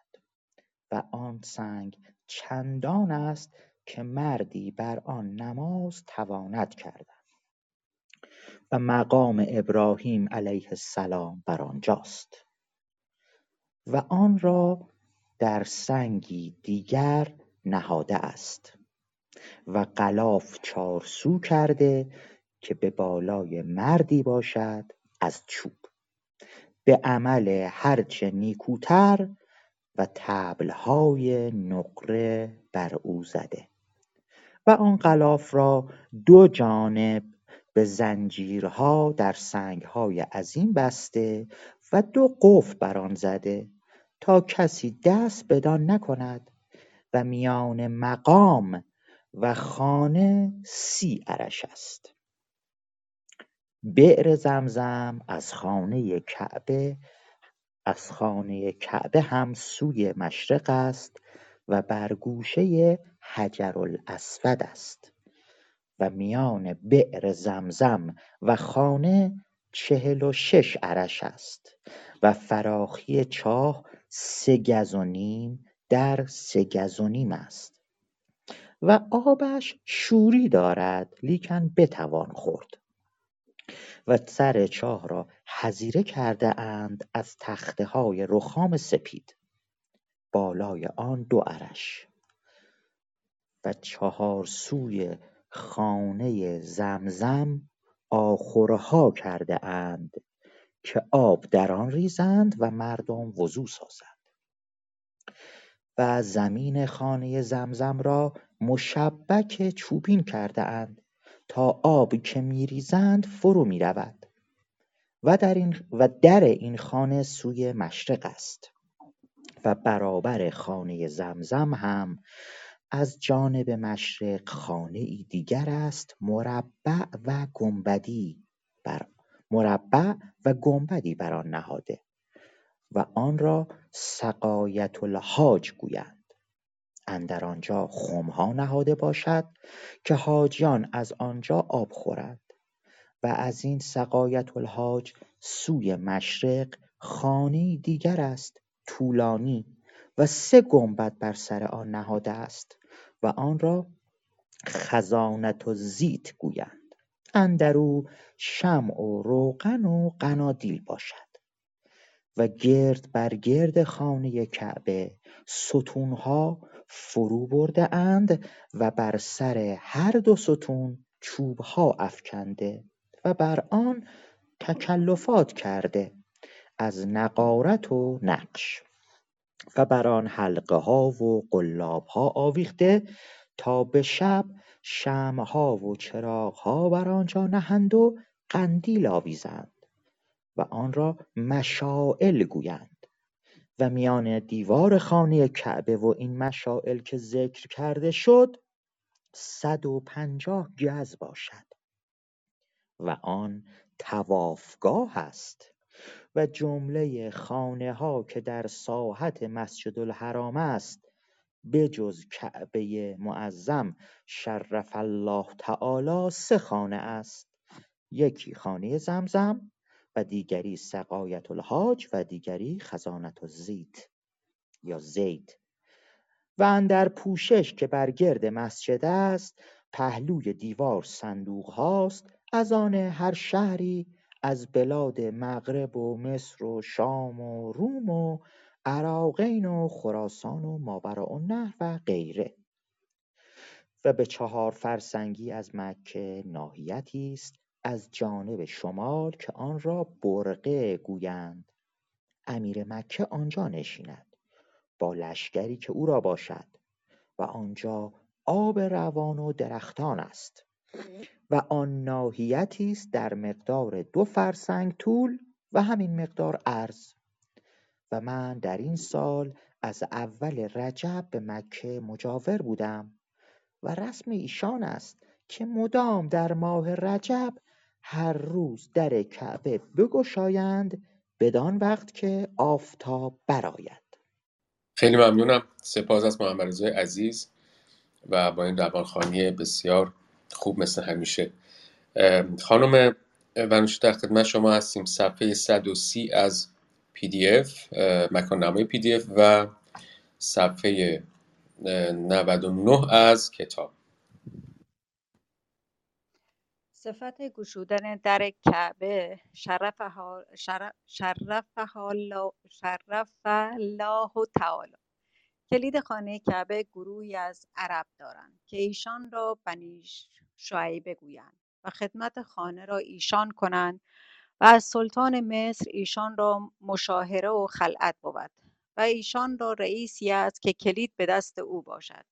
و آن سنگ چندان است که مردی بر آن نماز تواند کردن. و مقام ابراهیم علیه السلام بر آنجاست. و آن را در سنگی دیگر نهاده است و غلاف چارسو کرده که به بالای مردی باشد از چوب. به عمل هرچه نیکوتر و طبلهای نقره بر او زده. و آن غلاف را دو جانب به زنجیرها در سنگهای عظیم بسته و دو قفل بر آن زده تا کسی دست بدان نکند و میان مقام و خانه سی عرش است. بئر زمزم از خانه کعبه از خانه کعبه هم سوی مشرق است و بر گوشه حجرالاسود است. و میان بئر زمزم و خانه چهل و شش عرش است و فراخی چاه سه گز و نیم در سه گز و نیم است و آبش شوری دارد لیکن بتوان خورد و سر چاه را حزیره کرده اند از تخته های رخام سپید بالای آن دو عرش و چهار سوی خانه زمزم آخرها کرده اند که آب در آن ریزند و مردم وضو سازند. و زمین خانه زمزم را مشبک چوبین کرده اند تا آب که میریزند فرو می‌رود و در این و در این خانه سوی مشرق است و برابر خانه زمزم هم از جانب مشرق خانه ای دیگر است مربع و گنبدی بر مربع و گنبدی بر آن نهاده و آن را سقایت الحاج گویند. اندر آنجا خمها نهاده باشد که حاجیان از آنجا آب خورند و از این سقایت الحاج سوی مشرق خانه دیگر است طولانی و سه گنبد بر سر آن نهاده است. و آن را خزانة زیت گویند. اندر او شمع و روغن و قنادیل باشد. و گرد بر گرد خانه کعبه ستونها فرو برده اند و بر سر هر دو ستون چوبها افکنده و بر آن تکلفات کرده از نقارت و نقش. و بر آن حلقه ها و قلاب ها آویخته تا به شب شمعها و چراغها بر آنجا نهند و قندیل آویزند و آن را مشاعل گویند و میان دیوار خانه کعبه و این مشاعل که ذکر کرده شد صد و پنجاه گز باشد و آن طوافگاه است. و جمله خانه ها که در ساحت مسجدالحرام است بجز کعبه معظم شرف الله تعالی سه خانه است. یکی خانه زمزم و دیگری سقایت الحاج و دیگری خزانة الزیت یا زید و اندر پوشش که بر گرد مسجد است پهلوی دیوار صندوق هاست از آن هر شهری از بلاد مغرب و مصر و شام و روم و عراقین و خراسان و ماوراءالنهر و غیره. و به چهار فرسنگی از مکه ناحیتی است از جانب شمال که آن را برقع گویند. امیر مکه آنجا نشیند با لشکری که او را باشد و آنجا آب روان و درختان است. و آن ناحیتی است در مقدار دو فرسنگ طول و همین مقدار عرض. و من در این سال از اول رجب به مکه مجاور بودم و رسم ایشان است که مدام در ماه رجب هر روز در کعبه بگشایند بدان وقت که آفتاب برآید. خیلی ممنونم. سپاس از محمد عزیز و با این روانخوانی بسیار خوب مثل همیشه. خانم ونوش در خدمت شما هستیم. صفحه 130 از PDF مکان نامه PDF و صفحه اه، 99 از کتاب. صفت گشودن در کعبه شرفها شر- شرفها الله شرف الله تعالی. کلید خانه کعبه گروهی از عرب دارند که ایشان را بنی شعیبه گویند و خدمت خانه را ایشان کنند و از سلطان مصر ایشان را مشاهره و خلعت بود و ایشان را رئیسی است که کلید به دست او باشد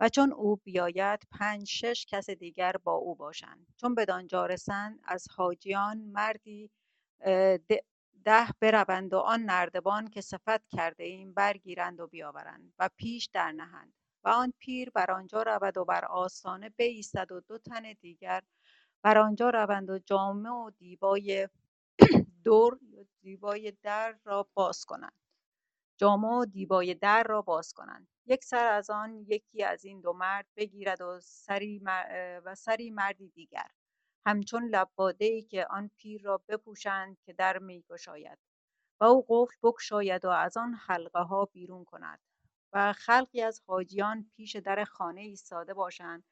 و چون او بیاید پنج شش کس دیگر با او باشند. چون بدانجا رسند از حاجیان مردی ده بروند و آن نردبان که صفت کرده ایم برگیرند و بیاورند و پیش در نهند و آن پیر بر آنجا رود و بر آستانه بایستد و دو تن دیگر بر آنجا روند و جامه و دیبای دور دیبای در را باز کنند. جامه و دیبای در را باز کنند. یک سر از آن یکی از این دو مرد بگیرد و سری, و سری مردی دیگر. همچون لباده ای که آن پیر را بپوشند که در می گشاید. و او قفل بگشاید و از آن حلقه ها بیرون کند و خلقی از حاجیان پیش در خانه ایستاده باشند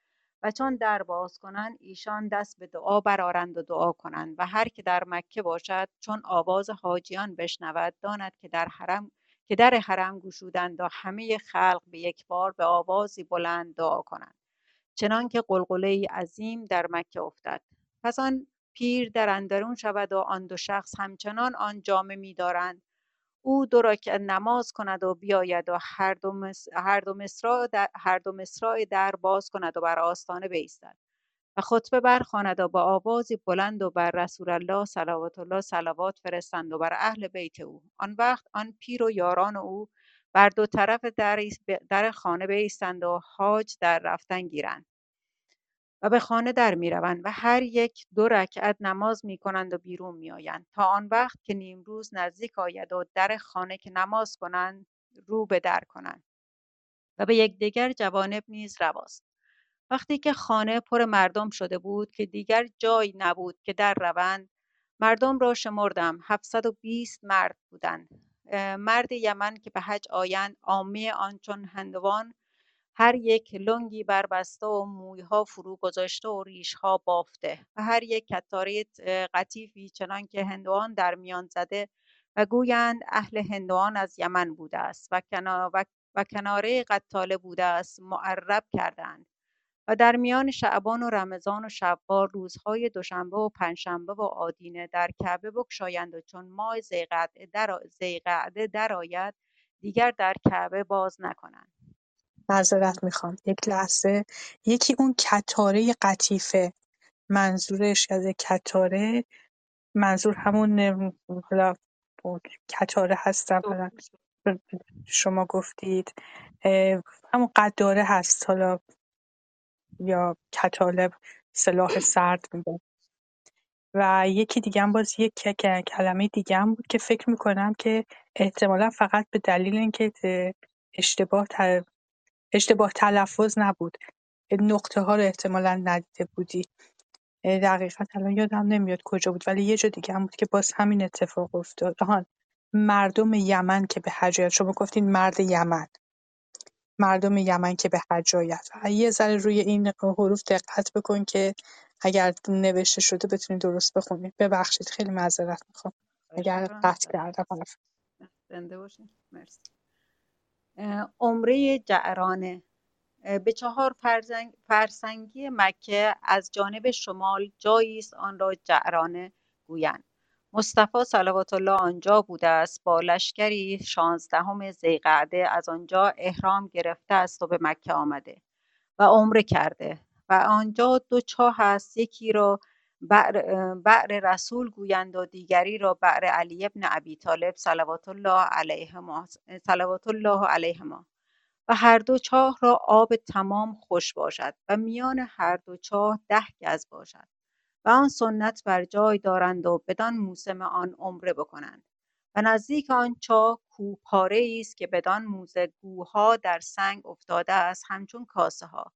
و چون در باز کنند ایشان دست به دعا برارند و دعا کنند و هر که در مکه باشد چون آواز حاجیان بشنود داند که در حرم که در حرم گشودند و همه خلق به یک بار به آوازی بلند دعا کنند. چنان که قلقله عظیم در مکه افتد. پس آن پیر در اندرون شود و آن دو شخص همچنان آن جامه می‌دارند او دو رکعت نماز کند و بیاید و هر دو. هر دو در... هر دو مصراع در باز کند و بر آستانه بایستد و خطبه برخواند و با آوازی بلند و بر رسول الله صلوات الله صلوات فرستند و بر اهل بیت او آن وقت آن پیر و یاران او بر دو طرف در, در خانه بایستند و حاج در رفتن گیرند و به خانه در می‌روند و هر یک دو رکعت نماز می‌کنند و بیرون میآیند. تا آن وقت که نیمروز نزدیک آید و در خانه که نماز کنند رو به در کنند و به یکدیگر جوانب نیز رواست. وقتی که خانه پر مردم شده بود که دیگر جای نبود که در روند مردم را شمردم. هفتصد و بیست مرد بودند. مرد یمن که به حج آیند عامه آن چون هندوان هر یک لنگی بربسته و مویها فرو گذاشته و ریشها بافته و هر یک کتاره قطیفی چنان که هندوان در میان زده و گویند اهل هندوان از یمن بوده است و, و کناره قطاله بوده است معرب کردند و در میان شعبان و رمضان و شوال روزهای دوشنبه و پنجشنبه و آدینه در کعبه بگشایند و چون ماه ذیقعده درآید دیگر در کعبه باز نکنند. معذرت می‌خوام. یک لحظه. یکی اون کتاره قطیفه. منظورش از کتاره. منظور همون حالا کتاره هستم شما گفتید. همون قداره هست. حالا یا کتاله سلاح سرد میگه. و یکی دیگه هم باز یک کلمه دیگه هم بود که فکر می‌کنم که احتمالا فقط به دلیل اینکه اشتباه اشتباه تلفظ نبود. نقطه ها رو احتمالا ندیده بودی. دقیقا الان یادم نمیاد کجا بود ولی یه جا دیگه هم بود که باز همین اتفاق افتاد. آهان مردم یمن که به حج شما گفتین مرد یمن. مردم یمن که به حج یه ذره روی این حروف دقت بکن که اگر نوشته شده بتونید درست بخونید. ببخشید خیلی معذرت می‌خوام. اگر قطع کردم. زنده باشین. مرسی. عمره جعرانه. به چهار فرسنگی مکه از جانب شمال جایی است آن را جعرانه گویند. مصطفی صلوات الله آنجا بوده است با لشکری شانزدهم ذیقعده از آنجا احرام گرفته است و به مکه آمده و عمره کرده و آنجا دو چاه است یکی را بعر, رسول گویند و دیگری را بعر علی ابن ابی طالب صلوات الله علیهما صلوات الله علیهما. و هر دو چاه را آب تمام خوش باشد و میان هر دو چاه ده گز باشد و آن سنت بر جای دارند و بدان موسم آن عمره بکنند. و نزدیک آن چاه کوهپاره است که بدان موزه گوها در سنگ افتاده است همچون کاسه ها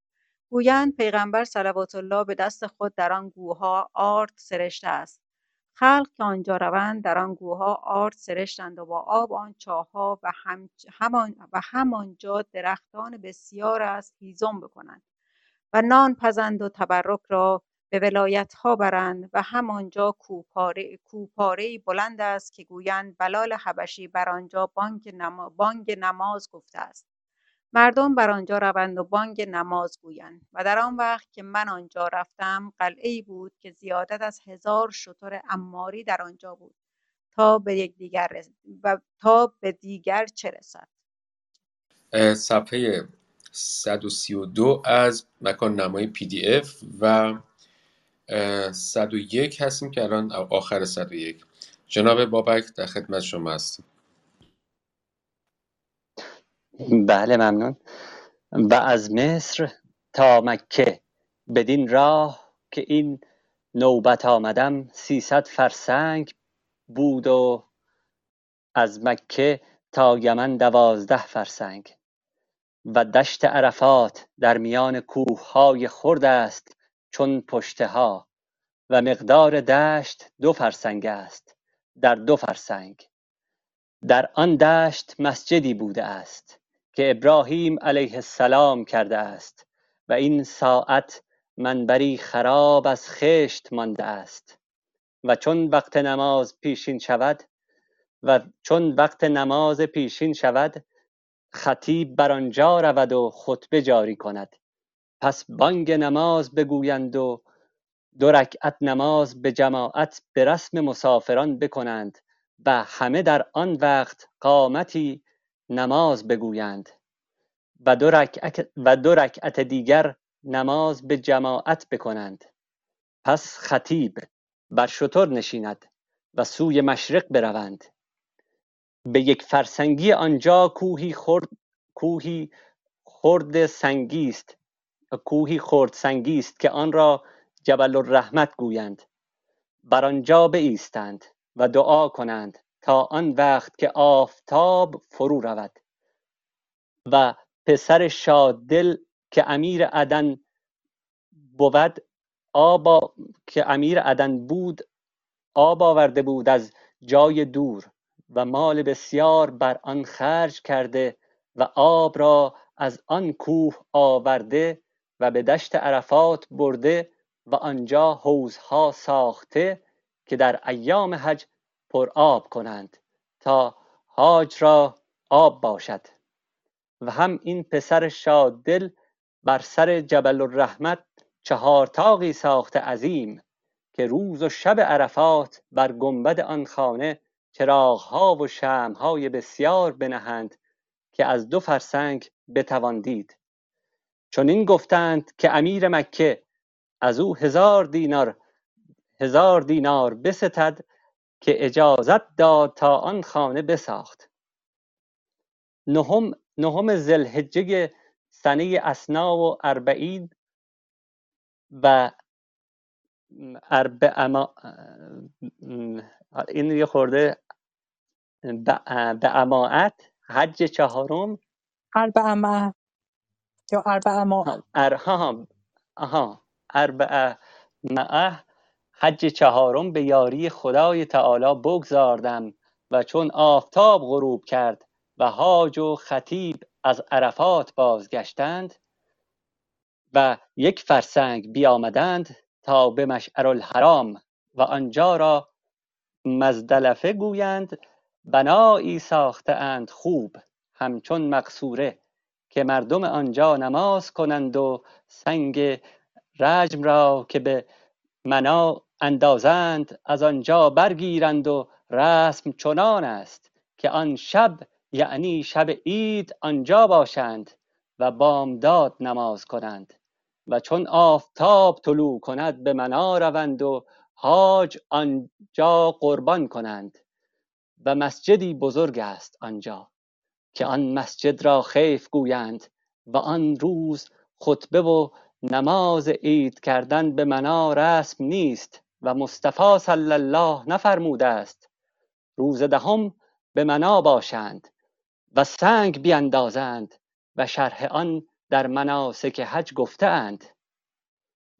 گویند پیغمبر صلوات الله به دست خود در آن گوها آرد سرشته است. خلق که آنجا روند در آن گوها آرد سرشتند و با آب آن چاهها و, هم همان و همانجا درختان بسیار است هیزم بکنند و نان پزند و تبرک را به ولایتها برند و همانجا کوپاره کوپاره بلند است که گویند بلال حبشی بر آنجا بانگ, بانگ نماز گفته است. مردم بر آنجا روند و بانگ نماز گویند و در آن وقت که من آنجا رفتم ای بود که زیادت از هزار شتر اماری در آنجا بود تا به یکدیگر و تا به دیگر چه رسد. صفحه 132 از مکان نمای پی دی اف و 101 هستیم که الان آخر 101 جناب بابک در خدمت شما هستیم. بله ممنون. و از مصر تا مکه. بدین راه که این نوبت آمدم سیصد فرسنگ بود و از مکه تا یمن دوازده فرسنگ. و دشت عرفات در میان کوههای خرد است چون پشته ها و مقدار دشت دو فرسنگ است در دو فرسنگ. در آن دشت مسجدی بوده است. که ابراهیم علیه السلام کرده است و این ساعت منبری خراب از خشت مانده است. و چون وقت نماز پیشین شود و چون وقت نماز پیشین شود خطیب بر آنجا رود و خطبه جاری کند. پس بانگ نماز بگویند و دو رکعت نماز به جماعت به رسم مسافران بکنند و همه در آن وقت قامتی نماز بگویند. و دو رکعت, دیگر نماز به جماعت بکنند. پس خطیب بر شتر نشیند و سوی مشرق بروند. به یک فرسنگی آنجا کوهی خرد کوهی خرد سنگی است کوهی خرد سنگی است که آن را جبل الرحمت گویند. بر آنجا بایستند و دعا کنند. تا آن وقت که آفتاب فرو رود. و پسر شاددل که امیر عدن بود آب که امیر عدن بود آب آورده بود از جای دور و مال بسیار بر آن خرج کرده و آب را از آن کوه آورده و به دشت عرفات برده و آنجا حوضها ساخته که در ایام حج پر آب کنند تا حاج را آب باشد. و هم این پسر شاددل بر سر جبل الرحمت چهار طاقی ساخته عظیم که روز و شب عرفات بر گنبد آن خانه چراغها و شمعهای بسیار بنهند که از دو فرسنگ بتوان دید. چنین گفتند که امیر مکه از او هزار دینار هزار دینار بستد که اجازت داد تا آن خانه بساخت. نهم نهم ذوالحجه سنه اثنا و اربعین و اربع این یه خورده به اماعت حج چهارم. اربع ماه یا اربع ماه ارها آها اربع معه حج چهارم به یاری خدای تعالی بگذاردم و چون آفتاب غروب کرد و حاج و خطیب از عرفات بازگشتند و یک فرسنگ بیامدند تا به مشعر الحرام و آنجا را مزدلفه گویند بنایی ساخته اند خوب همچون مقصوره که مردم آنجا نماز کنند و سنگ رجم را که به منا اندازند از آنجا برگیرند و رسم چنان است که آن شب یعنی شب عید آنجا باشند و بامداد نماز کنند و چون آفتاب طلوع کند به منا روند و حاج آنجا قربان کنند و مسجدی بزرگ است آنجا که آن مسجد را خیف گویند و آن روز خطبه و نماز عید کردن به منا رسم نیست. و مصطفی صلی الله نفرموده است روز دهم به منا باشند و سنگ بیندازند و شرح آن در مناسک حج گفته اند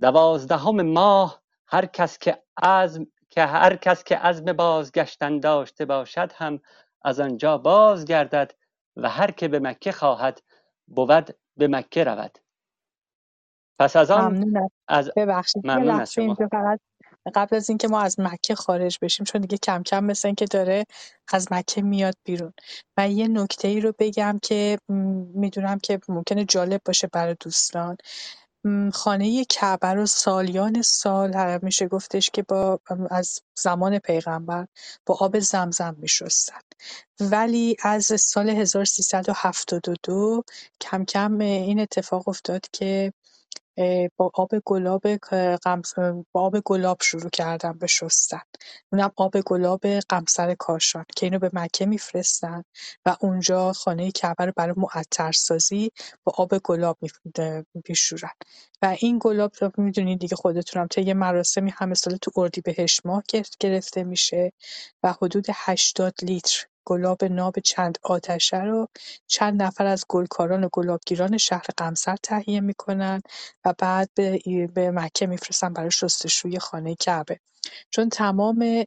دوازدهم ماه هر کس که عزم که هر کس که عزم بازگشتن داشته باشد هم از آنجا بازگردد و هر که به مکه خواهد بود به مکه رود. پس از آن ممنونم از ببخشید ممنون از شما. فقط قبل از اینکه ما از مکه خارج بشیم چون دیگه کم کم مثل اینکه داره از مکه میاد بیرون. و یه نکته ای رو بگم که می‌دونم که ممکنه جالب باشه برای دوستان. خانه کعبه رو سالیان سال میشه گفتش که با از زمان پیغمبر با آب زمزم میشستن. ولی از سال 1372 کم کم این اتفاق افتاد که با آب گلاب با آب گلاب شروع کردم به شستن. اونم آب گلاب قمصر کاشان که اینو به مکه میفرستن و اونجا خانه کعبه رو برای معطرسازی با آب گلاب میشورن. و این گلاب رو می‌دونید دیگه خودتونم طی مراسمی همه ساله تو اردیبهشت ماه گرفته میشه و حدود 80 لیتر گلاب ناب چند آتشه رو چند نفر از گلکاران و گلابگیران شهر قمصر تهیه می‌کنن و بعد به, به مکه میفرستن برای شستشوی خانه کعبه. چون تمام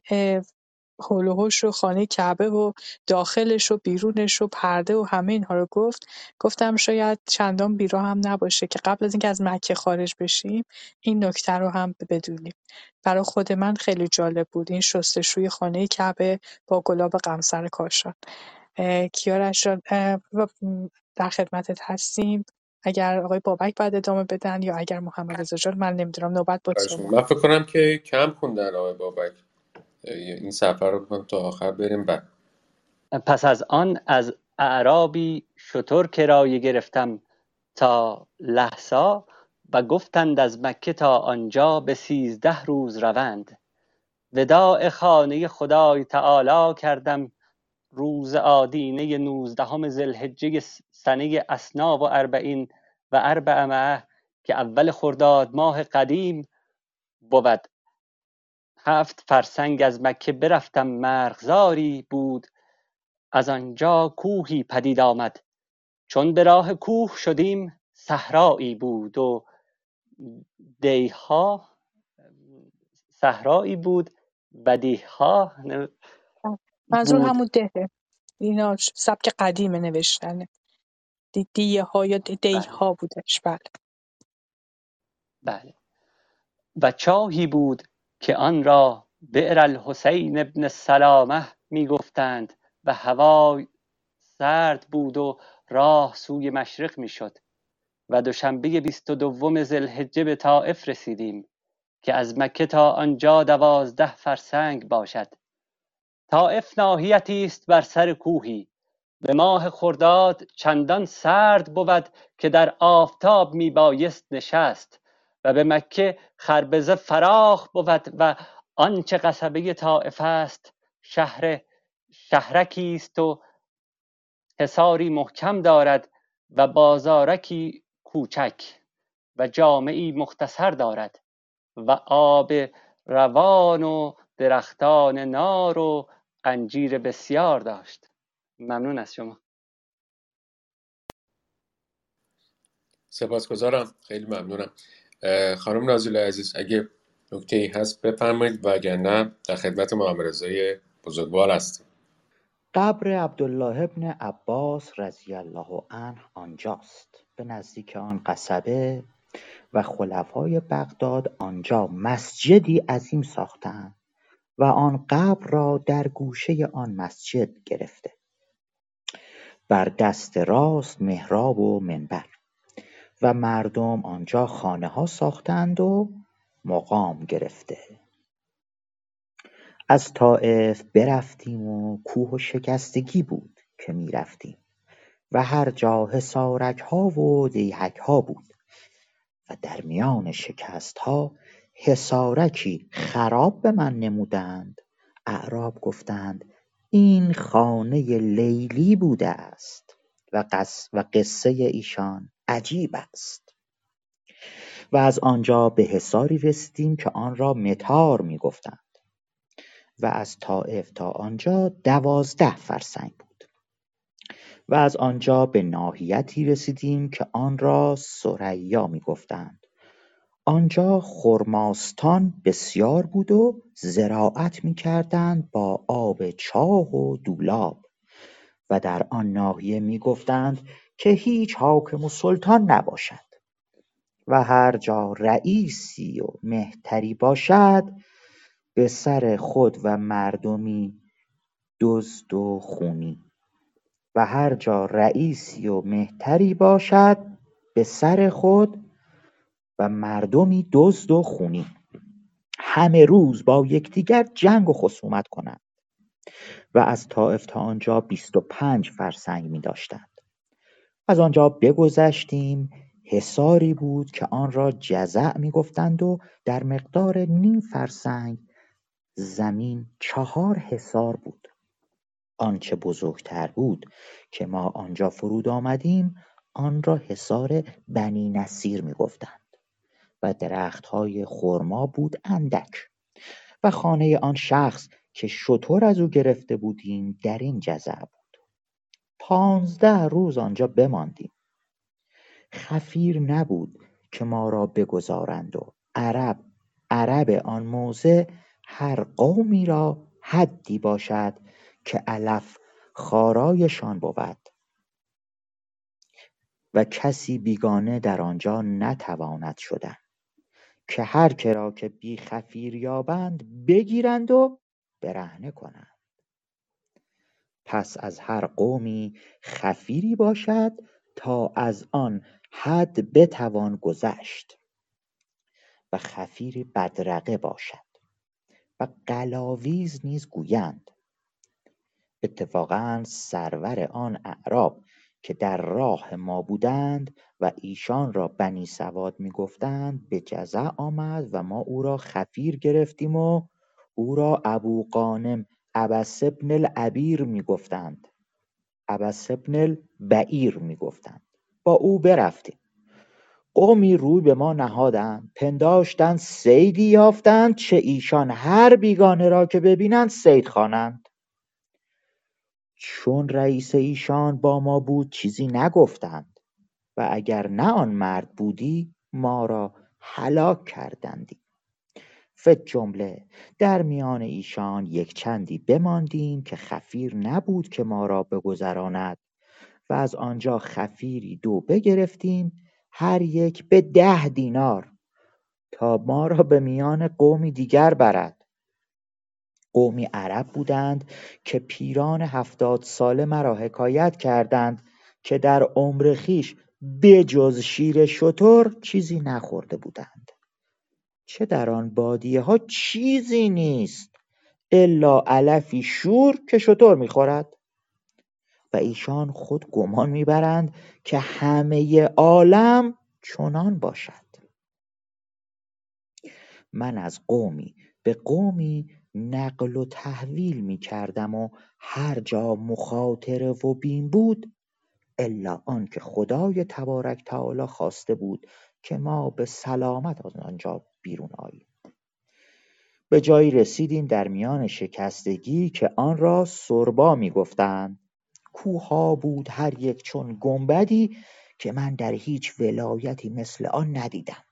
حول و خانه کعبه و داخلش و بیرونش و پرده و همه اینها رو گفت. گفتم شاید چندان بیرا هم نباشه که قبل از اینکه از مکه خارج بشیم این نکته رو هم بدونیم. برای خود من خیلی جالب بود این شستشوی خانه کعبه با گلاب قمصر کاشان. کیارش جان در خدمتت هستیم. اگر آقای بابک بعد ادامه بدن یا اگر محمد رضا جان من نمی‌دونم نوبت با من فکر کنم که کم خوندن آقای بابک. این سفر رو تا آخر بریم. بعد پس از آن از اعرابی شتر کرایه گرفتم تا لحسا و گفتند از مکه تا آنجا به سیزده روز روند. وداع خانه خدای تعالی کردم روز آدینه نوزدهم ذوالحجه سنه اسنا و اربعین و اربع که اول خرداد ماه قدیم بود. هفت فرسنگ از مکه برفتم مرغزاری بود. از آنجا کوهی پدید آمد. چون به راه کوه شدیم صحرایی بود و دیها صحرایی بود و دیها منظور همون دهه اینا سبک قدیم نوشتنه. دیه ها یا دیه ها بله. بودش بله. بله. و چاهی بود که آن را بئر الحسین ابن سلامه می‌گفتند و هوای سرد بود و راه سوی مشرق می‌شد و دوشنبه بیست و دوم ذوالحجه به طائف رسیدیم که از مکه تا آنجا دوازده فرسنگ باشد. طائف ناحیتی است بر سر کوهی. به ماه خرداد چندان سرد بود که در آفتاب می بایست نشست و به مکه خربزه فراخ بود و آنچه قصبه طائف است شهر شهرکی است و حصاری محکم دارد و بازارکی کوچک و جامعی مختصر دارد و آب روان و درختان نار و انجیر بسیار داشت. ممنون از شما. سپاسگزارم. خیلی ممنونم. خانم نازل عزیز اگه نکته ای هست بفرمایید وگرنه در خدمت محمد رضای بزرگوار هستیم. قبر عبدالله ابن عباس رضی الله عنه آنجاست. به نزدیک آن قصبه و خلفای بغداد آنجا مسجدی عظیم ساختند و آن قبر را در گوشه آن مسجد گرفته. بر دست راست محراب و منبر. و مردم آنجا خانه ها ساختند و مقام گرفته. از طائف برفتیم و کوه و شکستگی بود که می‌رفتیم و هر جا حصارک ها و دیهک ها بود و در میان شکست ها حصارکی خراب به من نمودند. اعراب گفتند این خانه لیلی بوده است و, و قصه ایشان عجیب است. و از آنجا به حصاری رسیدیم که آن را متار می‌گفتند. و از طائف تا آنجا دوازده فرسنگ بود. و از آنجا به ناحیتی رسیدیم که آن را سریا می‌گفتند. آنجا خرماستان بسیار بود و زراعت می‌کردند با آب چاه و دولاب. و در آن ناحیه می‌گفتند که هیچ حاکم و سلطان نباشد و هر جا رئیسی و مهتری باشد به سر خود و مردمی دزد و خونی. و هر جا رئیسی و مهتری باشد به سر خود و مردمی دزد و خونی. همه روز با یکدیگر جنگ و خصومت کنند و از طائف تا آنجا بیست و پنج فرسنگ می داشتند از آنجا بگذشتیم. حصاری بود که آن را جزع می‌گفتند و در مقدار نیم فرسنگ زمین چهار حصار بود. آنچه بزرگتر بود که ما آنجا فرود آمدیم آن را حصار بنی نصیر می‌گفتند و درختهای خرما بود اندک و خانه آن شخص که شتر از او گرفته بودیم در این جزع بود پانزده روز آنجا بماندیم. خفیر نبود که ما را بگذارند و عرب عرب آن موضع هر قومی را حدی باشد که علف خارایشان بود. و کسی بیگانه در آنجا نتواند شدن. که هر کرا که بی خفیر یابند بگیرند و برهنه کنند. پس از هر قومی خفیری باشد تا از آن حد بتوان گذشت و خفیری بدرقه باشد و قلاویز نیز گویند. اتفاقا سرور آن اعراب که در راه ما بودند و ایشان را بنی سواد می‌گفتند به جزع آمد و ما او را خفیر گرفتیم و او را ابو قانم ابس بن العبیر می‌گفتند. ابس بن البعیر می‌گفتند. با او برفتیم. قومی روی به ما نهادند. پنداشتند صیدی یافتند. چه ایشان هر بیگانه را که ببینند صید خوانند. چون رئیس ایشان با ما بود چیزی نگفتند. و اگر نه آن مرد بودی ما را هلاک کردندی. جمله در میان ایشان یک چندی بماندیم که خفیر نبود که ما را بگذراند و از آنجا خفیری دو بگرفتیم هر یک به ده دینار تا ما را به میان قومی دیگر برد. قومی عرب بودند که پیران هفتاد ساله مرا حکایت کردند که در عمر خویش بجز شیر شتر چیزی نخورده بودند. چه در آن بادیه ها چیزی نیست الا علفی شور که شتر می‌خورد. و ایشان خود گمان می‌برند که همه عالم چنان باشد. من از قومی به قومی نقل و تحویل می‌کردم و هر جا مخاطره و بیم بود الا آنکه خدای تبارک تعالی خواسته بود که ما به سلامت از آنجا بیرون آییم. به جایی رسیدیم در میان شکستگی که آن را سربا می‌گفتند. کوهها بود هر یک چون گنبدی که من در هیچ ولایتی مثل آن ندیدم.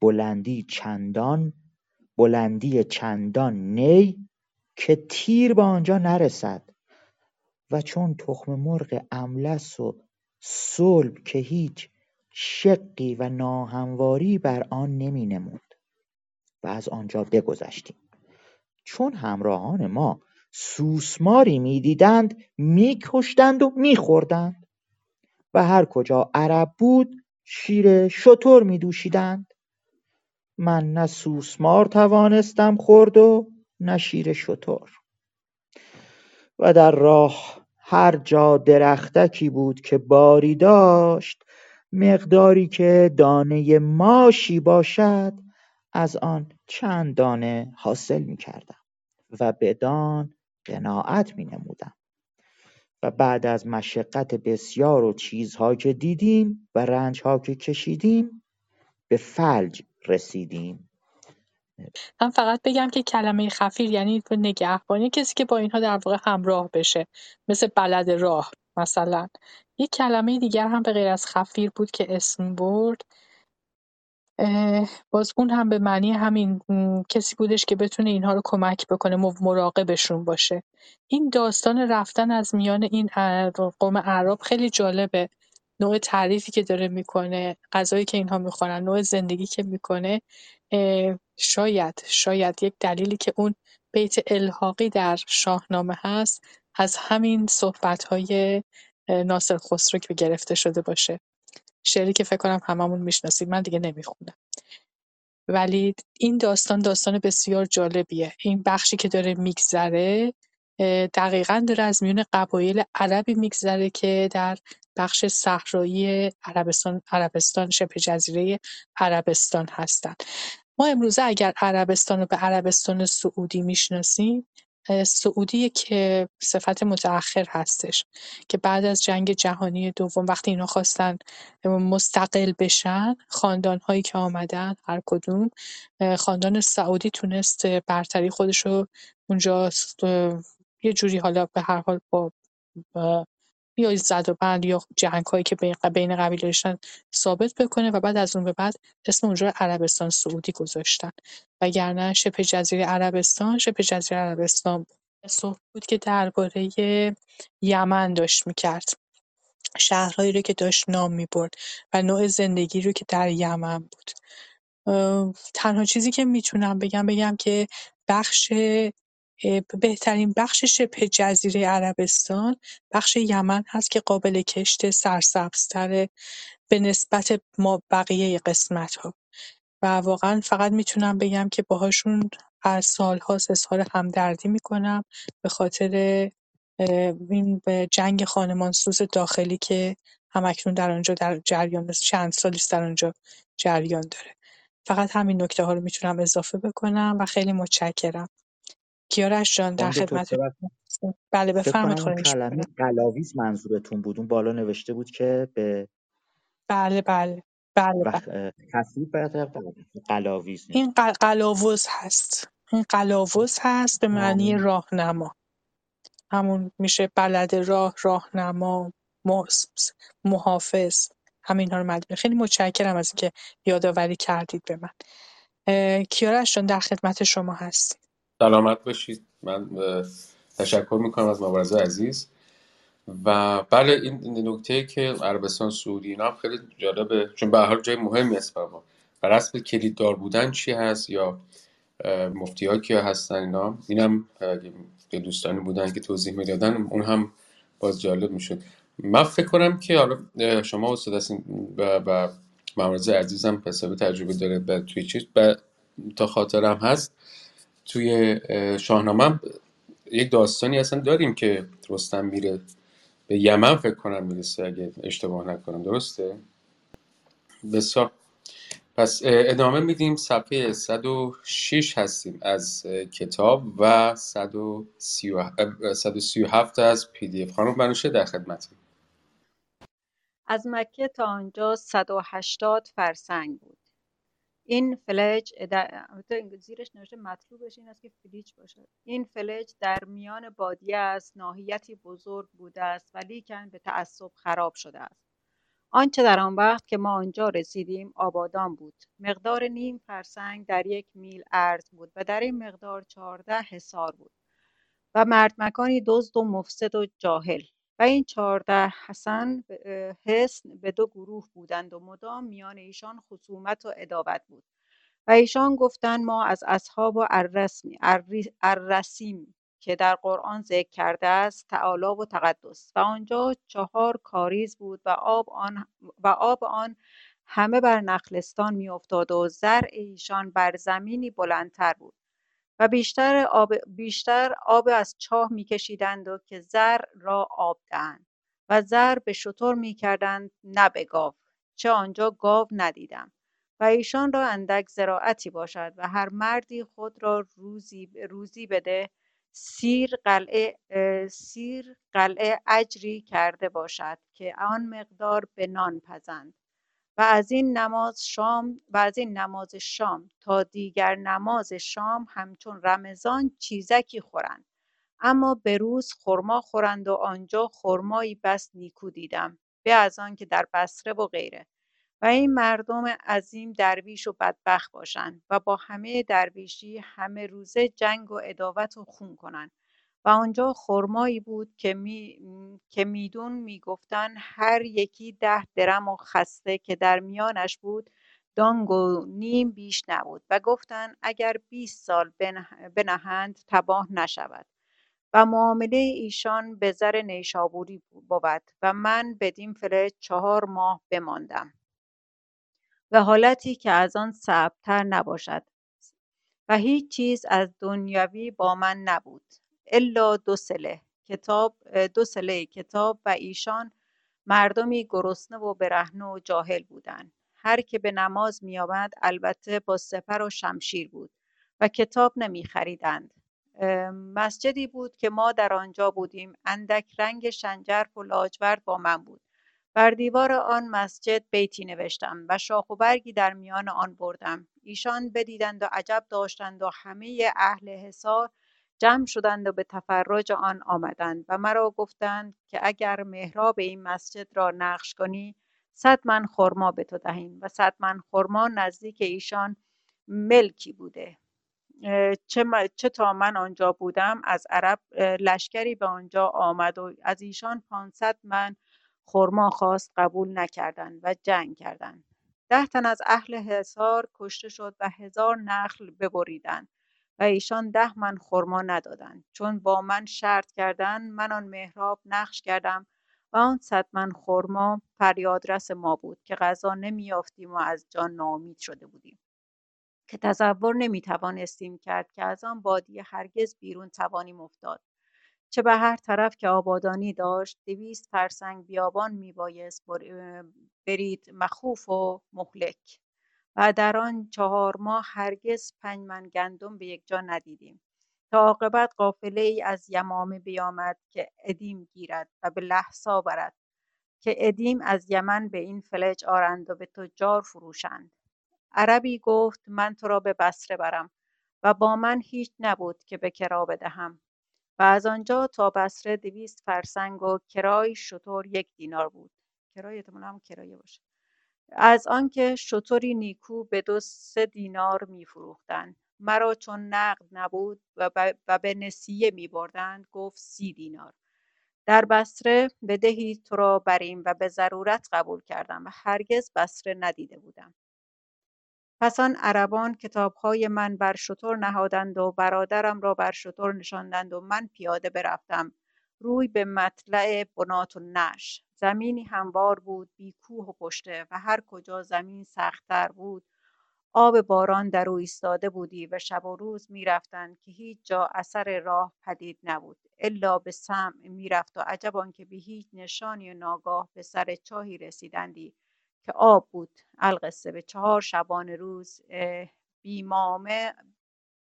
بلندی چندان بلندی چندان نی که تیر به آنجا نرسد. و چون تخم مرغ املس و صلب که هیچ شقی و ناهمواری بر آن نمی نمود و از آنجا بگذشتیم. چون همراهان ما سوسماری می‌دیدند میکشتند و میخوردند و هر کجا عرب بود شیر شتر میدوشیدند. من نه سوسمار توانستم خورد و نه شیر شتر. و در راه هر جا درختکی بود که باری داشت مقداری که دانه ماشی باشد از آن چند دانه حاصل می‌کردم و بدان قناعت نمودم و بعد از مشقت بسیار و چیزها که دیدیم و رنجها که کشیدیم به فلج رسیدیم. من فقط بگم که کلمه خفیر یعنی نگهبانی کسی که با اینها در واقع همراه بشه مثل بلد راه مثلا. یک کلمه دیگر هم به غیر از خفیر بود که اسم برد. باز اون هم به معنی همین کسی بودش که بتونه اینها رو کمک بکنه مراقبشون باشه. این داستان رفتن از میان این قوم اعراب خیلی جالبه. نوع تعریفی که داره می‌کنه غذایی که اینها می‌خورن نوع زندگی که می‌کنه. شاید شاید یک دلیلی که اون بیت الحاقی در شاهنامه هست از همین صحبت‌های ناصر خسرو که گرفته شده باشه. شعری که فکر کنم هممون می‌شناسیم من دیگه نمی‌خونم. ولی این داستان داستان بسیار جالبیه. این بخشی که داره میگذره دقیقا داره از میون قبایل عربی میگذره که در بخش صحرایی عربستان عربستان شبه جزیره عربستان هستند ما امروزه اگر عربستان رو به عربستان سعودی می‌شناسیم سعودی که صفت متأخر هستش که بعد از جنگ جهانی دوم وقتی اینا خواستن مستقل بشن خاندان هایی که آمدن هر کدوم خاندان سعودی تونست برتری خودش رو اونجا یه جوری حالا به هر حال با یا زد و بند یا جنگ هایی که بین قبیله داشتن ثابت بکنه و بعد از اون به بعد اسم اونجا عربستان سعودی گذاشتن. وگرنه شبه جزیره عربستان شبه جزیره عربستان صحبت بود که درباره یمن داشت می‌کرد. شهرهایی رو که داشت نام می‌برد و نوع زندگی رو که در یمن بود. تنها چیزی که می‌تونم بگم بگم که بخش بهترین بخش شبه جزیره عربستان بخش یمن هست که قابل کشت سرسبزتره به نسبت ما بقیه قسمت‌ها. و واقعا فقط می‌تونم بگم که باهاشون از سالهاست اظهار همدردی می‌کنم به خاطر این به جنگ خانمانسوز داخلی که همکنون در آنجا در جریان چند سالیست در آنجا جریان داره. فقط همین نکته ها رو می‌تونم اضافه بکنم و خیلی متشکرم. کیارش جان در خانم خدمت بله بفرمایید خواهش کلمه قلاویز منظورتون بود. اون بالا نوشته بود که به بله بله بله بله. قلاویز این قل- قلاوز هست. این قلاوز هست به معنی راهنما. همون میشه بلد راه راهنما محافظ. همین ها رو مد خیلی متشکرم از اینکه یادآوری کردید به من. کیارش جان در خدمت شما هست سلامت باشید. من تشکر می‌کنم از مبارزه عزیز. و بله این نکته که عربستان سعودی اینا خیلی جالبه چون به حال جای مهمی است برای و رسم کلیددار بودن چی هست یا مفتی ها کیا هستن اینا؟ اینم اگه دوستانی بودن که توضیح می‌دادن اون هم باز جالب می‌شد. من فکر کنم که حالا شما استاد هستین و, و مبارزه عزیزم حسابی تجربه داره به توی چیز تا خاطرم هست توی شاهنامه یک داستانی اصلا داریم که رستم میره به یمن فکر کنم می‌رسه اگه اشتباه نکنم. درسته؟ بسیار. پس ادامه میدیم. صفحه 106 هستیم از کتاب و 137 از پی دی اف. خانم بنوشه در خدمت از مکه تا آنجا 180 فرسنگ بود. این فلج در زیرش نوشته مطلوبش این است که فلیج باشد این فلج در میان بادیه است ناحیتی بزرگ بوده است ولیکن به تعصب خراب شده است. آنچه در آن وقت که ما آنجا رسیدیم آبادان بود. مقدار نیم فرسنگ در یک میل عرض بود و در این مقدار چهارده حصار بود و مرد مکانی دزد و مفسد و جاهل. و این چهارده حسن حسن به دو گروه بودند و مدام میان ایشان خصومت و عداوت بود. و ایشان گفتند ما از اصحاب و الرسیم که در قرآن ذکر کرده است تعالی و تقدس. و آنجا چهار کاریز بود و آب آن و آب آن همه بر نخلستان میافتاد و زرع ایشان بر زمینی بلندتر بود. و بیشتر آب, بیشتر آب از چاه میکشیدند و که زر را آب دهند و زر به شتر می‌کردند نه به گاو چه آنجا گاو ندیدم. و ایشان را اندک زراعتی باشد و هر مردی خود را روزی, روزی بده سیر قلعه سیر قلعه اجری کرده باشد که آن مقدار به نان پزند. از این نماز شام و از این نماز شام تا دیگر نماز شام همچون رمضان چیزکی خورند. اما به روز خرما خورند و آنجا خرمایی بس نیکو دیدم به از آن که در بصره و غیره. و این مردم عظیم درویش و بدبخت باشند و با همه درویشی همه روزه جنگ و عداوت و خون کنند. و آنجا خرمایی بود که می که میدون می‌گفتند هر یکی ده درم و خسته که در میانش بود دانگ و نیم بیش نبود و گفتند اگر بیست سال بنهند تباه نشود و معامله ایشان به زر نیشابوری بود و من بدین فلج چهار ماه بماندم. به حالتی که از آن صعبتر نباشد و هیچ چیز از دنیوی با من نبود. الا دو سله. کتاب دو سله کتاب و ایشان مردمی گرسنه و برهنه و جاهل بودند هر که به نماز میآمد البته با سپر و شمشیر بود و کتاب نمیخریدند. مسجدی بود که ما در آنجا بودیم. اندک رنگ شنجرف و لاجورد با من بود. بر دیوار آن مسجد بیتی نوشتم و شاخ و برگی در میان آن بردم. ایشان بدیدند و عجب داشتند و همه اهل حصار جمع شدند و به تفرج آن آمدند و مرا گفتند که اگر محراب این مسجد را نقش کنی صد من خرما به تو دهیم و صد من خرما نزدیک ایشان ملکی بوده. چه, چه تا من آنجا بودم از عرب لشکری به آنجا آمد و از ایشان پانصد من خرما خواست قبول نکردند و جنگ کردند. ده تن از اهل حصار کشته شد و هزار نخل ببریدند. و ایشان ده من خرما ندادند. چون با من شرط کردند من آن محراب نقش کردم و آن صد من خرما فریادرس ما بود که غذا نمییافتیم و از جان ناامید شده بودیم. که تصور نمی‌توانستیم کرد که از آن بادیه هرگز بیرون توانیم افتاد. چه به هر طرف که آبادانی داشت دویست فرسنگ بیابان میبایست برید مخوف و مهلک. و در آن چهار ماه هرگز پنج من گندم به یک جا ندیدیم. تا عاقبت قافله ای از یمامه بیامد که ادیم گیرد و به لحسا برد که ادیم از یمن به این فلج آرند و به تجار فروشند. عربی گفت من تو را به بصره برم و با من هیچ نبود که به کرا بدهم و از آنجا تا بصره دویست فرسنگ و کرای شطور یک دینار بود. کرای هم کرایه باشه. از آنکه شطوری نیکو به دو سه دینار میفروختند. مرا چون نقد نبود و به نسیه می بردند گفت سی دینار. در بصره بدهی تو را بریم و به ضرورت قبول کردم و هرگز بصره ندیده بودم. پس آن عربان کتابهای من بر شطور نهادند و برادرم را بر شطور نشاندند و من پیاده برفتم. روی به مطلع بنات نش زمینی هموار بود بی کوه و پشته و هر کجا زمین سختتر بود آب باران در او ایستاده بودی و شب و روز می‌رفتند که هیچ جا اثر راه پدید نبود. الا به سمع می‌رفت و عجب آنکه به هیچ نشانی و ناگاه به سر چاهی رسیدندی که آب بود. القصه به چهار شبانه روز بیمامه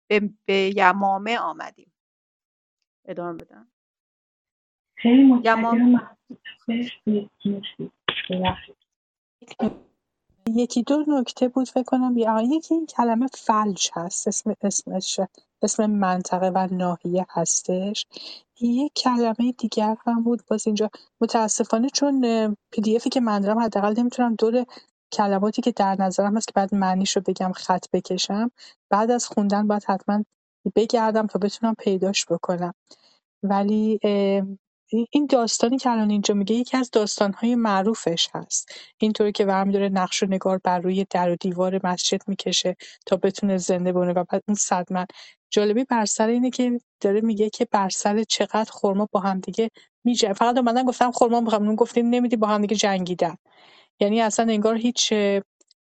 به, به یمامه آمدیم. ادامه بدم. خیلی متشکرم یکی دو نکته بود فکر کنم. یا یکی این کلمه فلج هست. اسم اسمش اسم منطقه و ناحیه هستش. یک کلمه دیگر هم بود باز اینجا. متاسفانه چون پی دی افی که من دارم حداقل نمی‌تونم دور کلماتی که در نظرم هست که بعد معنیش رو بگم خط بکشم. بعد از خوندن باید حتما بگردم تا بتونم پیداش بکنم. ولی این داستانی که الان اینجا میگه یکی از داستانهای معروفش هست. اینطوری که ورم داره نقش و نگار بر روی در و دیوار مسجد می‌کشه تا بتونه زنده بونه و بعد اون صدمن جالبی بر سر اینه که داره میگه که بر سر چقدر خورما با هم دیگه میجه فقط اومدن گفتم خورما می‌خوام. اون گفتیم نمیدی با هم دیگه جنگیدن. یعنی اصلا انگار هیچ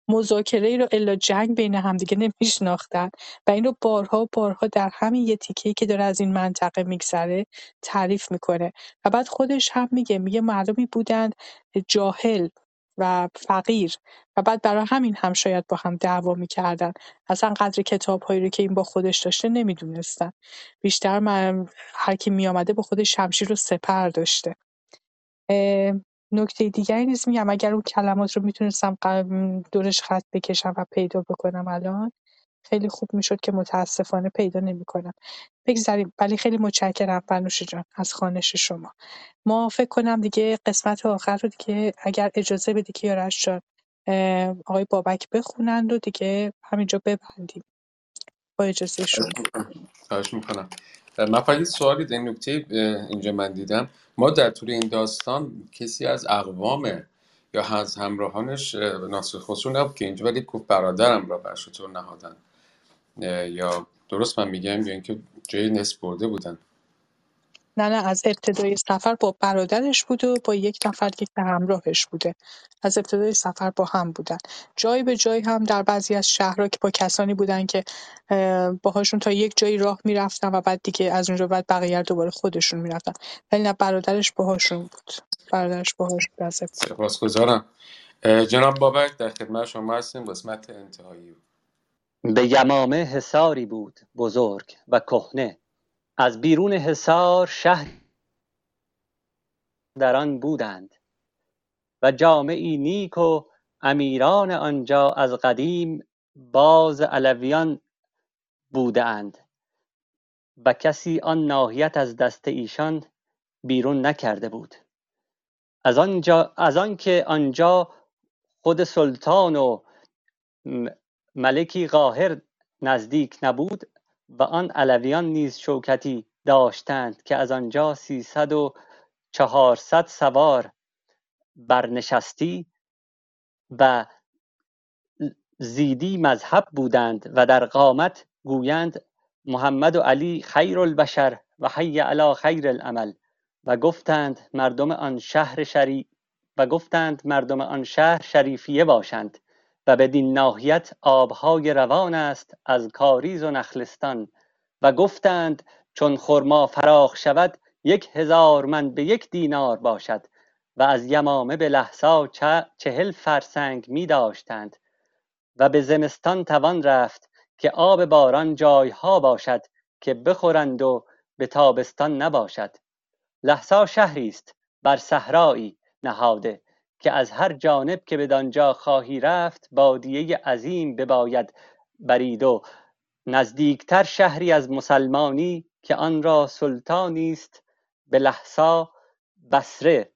مذاکره ای رو الا جنگ بین همدیگه نمیشناختن و این رو بارها و بارها در همین یه تیکه‌ای که داره از این منطقه میگذره تعریف می‌کنه و بعد خودش هم میگه میگه مردمی بودند جاهل و فقیر و بعد برای همین هم شاید با هم دعوا می‌کردن. اصلا قدر کتاب هایی رو که این با خودش داشته نمی‌دونستن. بیشتر من هر کی میامده با خودش شمشیر رو سپر داشته. نکته دیگری نیز میگم اگر اون کلمات رو می‌تونستم دورش خط بکشم و پیدا بکنم الان خیلی خوب می‌شد که متاسفانه پیدا نمی‌کنم. بگذاریم. ولی خیلی متشکرم فنوش جان از خانش شما. ما فکر کنم دیگه قسمت آخر رو دیگه اگر اجازه بدی که یارش جان آقای بابک بخونند و دیگه همینجا ببندیم. با اجازه شما. خواهش می‌کنم. من فقط سوالی در این نکته اینجا من دیدم. ما در طول این داستان کسی از اقوام یا از همراهانش ناصر خسرو نبود که اینجا ولی گفت برادرم را بر شطور نهادن. یا درست من میگم یا اینکه جای نصف برده بودن. نه نه از ابتدای سفر با برادرش بوده و با یک نفر که همراهش بوده. از ابتدای سفر با هم بودن. جای به جای هم در بعضی از شهرها که با کسانی بودن که باهاشون تا یک جایی راه می‌رفتن و بعد دیگه از اونجا بعد بقیه دوباره خودشون می‌رفتن. ولی نه برادرش باهاشون بود. برادرش باهاش بزه سپاسگزارم. اه، جناب بابک در خدمت شما هستیم. قسمت انتهایی به یمامه حصاری بود بزرگ و کهنه. از بیرون حصار شهر در آن بودند و جامعی نیک و امیران آنجا از قدیم باز علویان بوده اند و کسی آن ناحیت از دست ایشان بیرون نکرده بود. از آنجا از آنکه آنجا خود سلطان و ملکی قاهر نزدیک نبود و آن علویان نیز شوکتی داشتند که از آنجا سیصد و چهارصد سوار برنشستی و زیدی مذهب بودند و در قامت گویند محمد و علی خیر البشر و حی علی خیر العمل و گفتند مردم آن شهر شری و گفتند مردم آن شهر شریفیه باشند و بدین ناحیت آبهای روان است از کاریز و نخلستان و گفتند چون خرما فراخ شود یک هزار من به یک دینار باشد و از یمامه به لحسا چهل فرسنگ می داشتند و به زمستان توان رفت که آب باران جایها باشد که بخورند و به تابستان نباشد. لحسا شهری است بر صحرایی نهاده که از هر جانب که بدانجا خواهی رفت بادیه عظیم بباید برید و نزدیکتر شهری از مسلمانی که آن را سلطانی است به لحسا بصره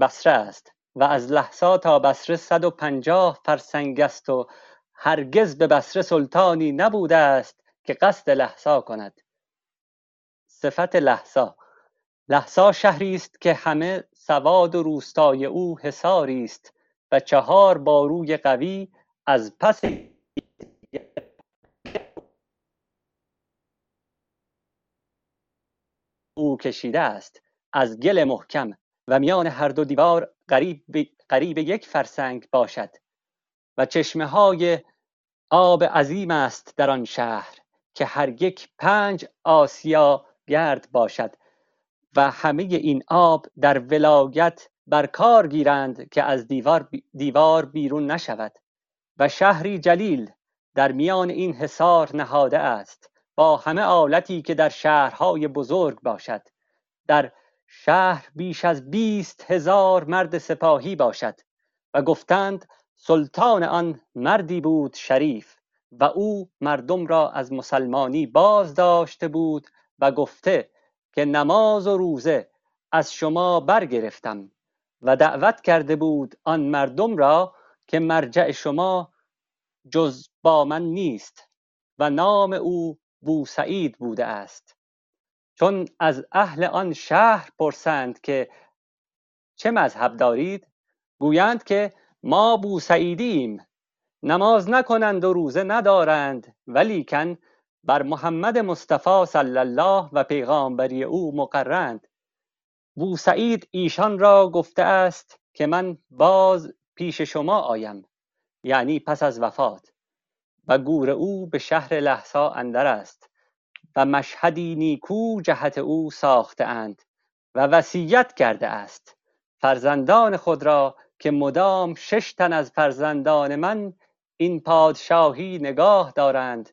بصره است و از لحسا تا بصره صد و پنجاه فرسنگ است و هرگز به بصره سلطانی نبوده است که قصد لحسا کند. صفت لحسا. لحسا شهری است که همه سواد و روستای او حصاری است و چهار باروی قوی از پس او کشیده است از گل محکم و میان هر دو دیوار قریب, قریب یک فرسنگ باشد و چشمه های آب عظیم است در آن شهر که هر یک پنج آسیا گرد باشد. و همه این آب در ولایت بر کار گیرند که از دیوار, دیوار بیرون نشود و شهری جلیل در میان این حصار نهاده است با همه آلتی که در شهرهای بزرگ باشد. در شهر بیش از بیست هزار مرد سپاهی باشد و گفتند سلطان آن مردی بود شریف و او مردم را از مسلمانی باز داشته بود و گفته که نماز و روزه از شما برگرفتم و دعوت کرده بود آن مردم را که مرجع شما جز با من نیست و نام او بوسعید بوده است. چون از اهل آن شهر پرسند که چه مذهب دارید گویند که ما بوسعیدیم نماز نکنند و روزه ندارند ولیکن بر محمد مصطفی صلی الله و پیغامبری او مقرند. بوسعید ایشان را گفته است که من باز پیش شما آیم یعنی پس از وفات و گور او به شهر لحسا اندر است و مشهدی نیکو جهت او ساخته اند و وصیت کرده است. فرزندان خود را که مدام شش تن از فرزندان من این پادشاهی نگاه دارند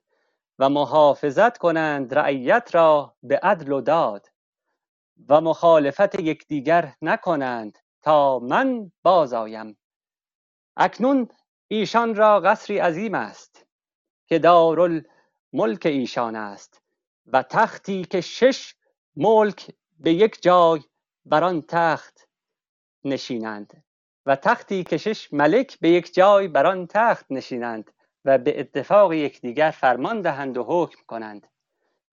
و محافظت کنند رعیت را به عدل و داد و مخالفت یکدیگر نکنند تا من باز آیم اکنون ایشان را قصری عظیم است که دارالملک ایشان است و تختی که شش ملک به یک جای بر آن تخت نشینند و تختی که شش ملک به یک جای بر آن تخت نشینند. و به اتفاق یکدیگر فرمان دهند و حکم کنند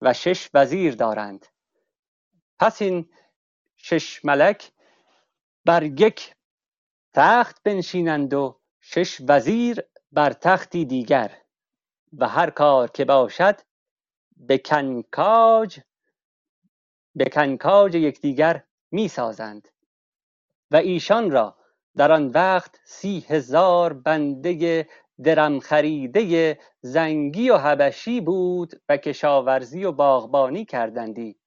و شش وزیر دارند. پس این شش ملک بر یک تخت بنشینند و شش وزیر بر تختی دیگر و هر کار که باشد به کنکاج به کنکاج یکدیگر می سازند و ایشان را در آن وقت سی هزار بنده درم خریده زنگی و حبشی بود و کشاورزی و باغبانی کردندی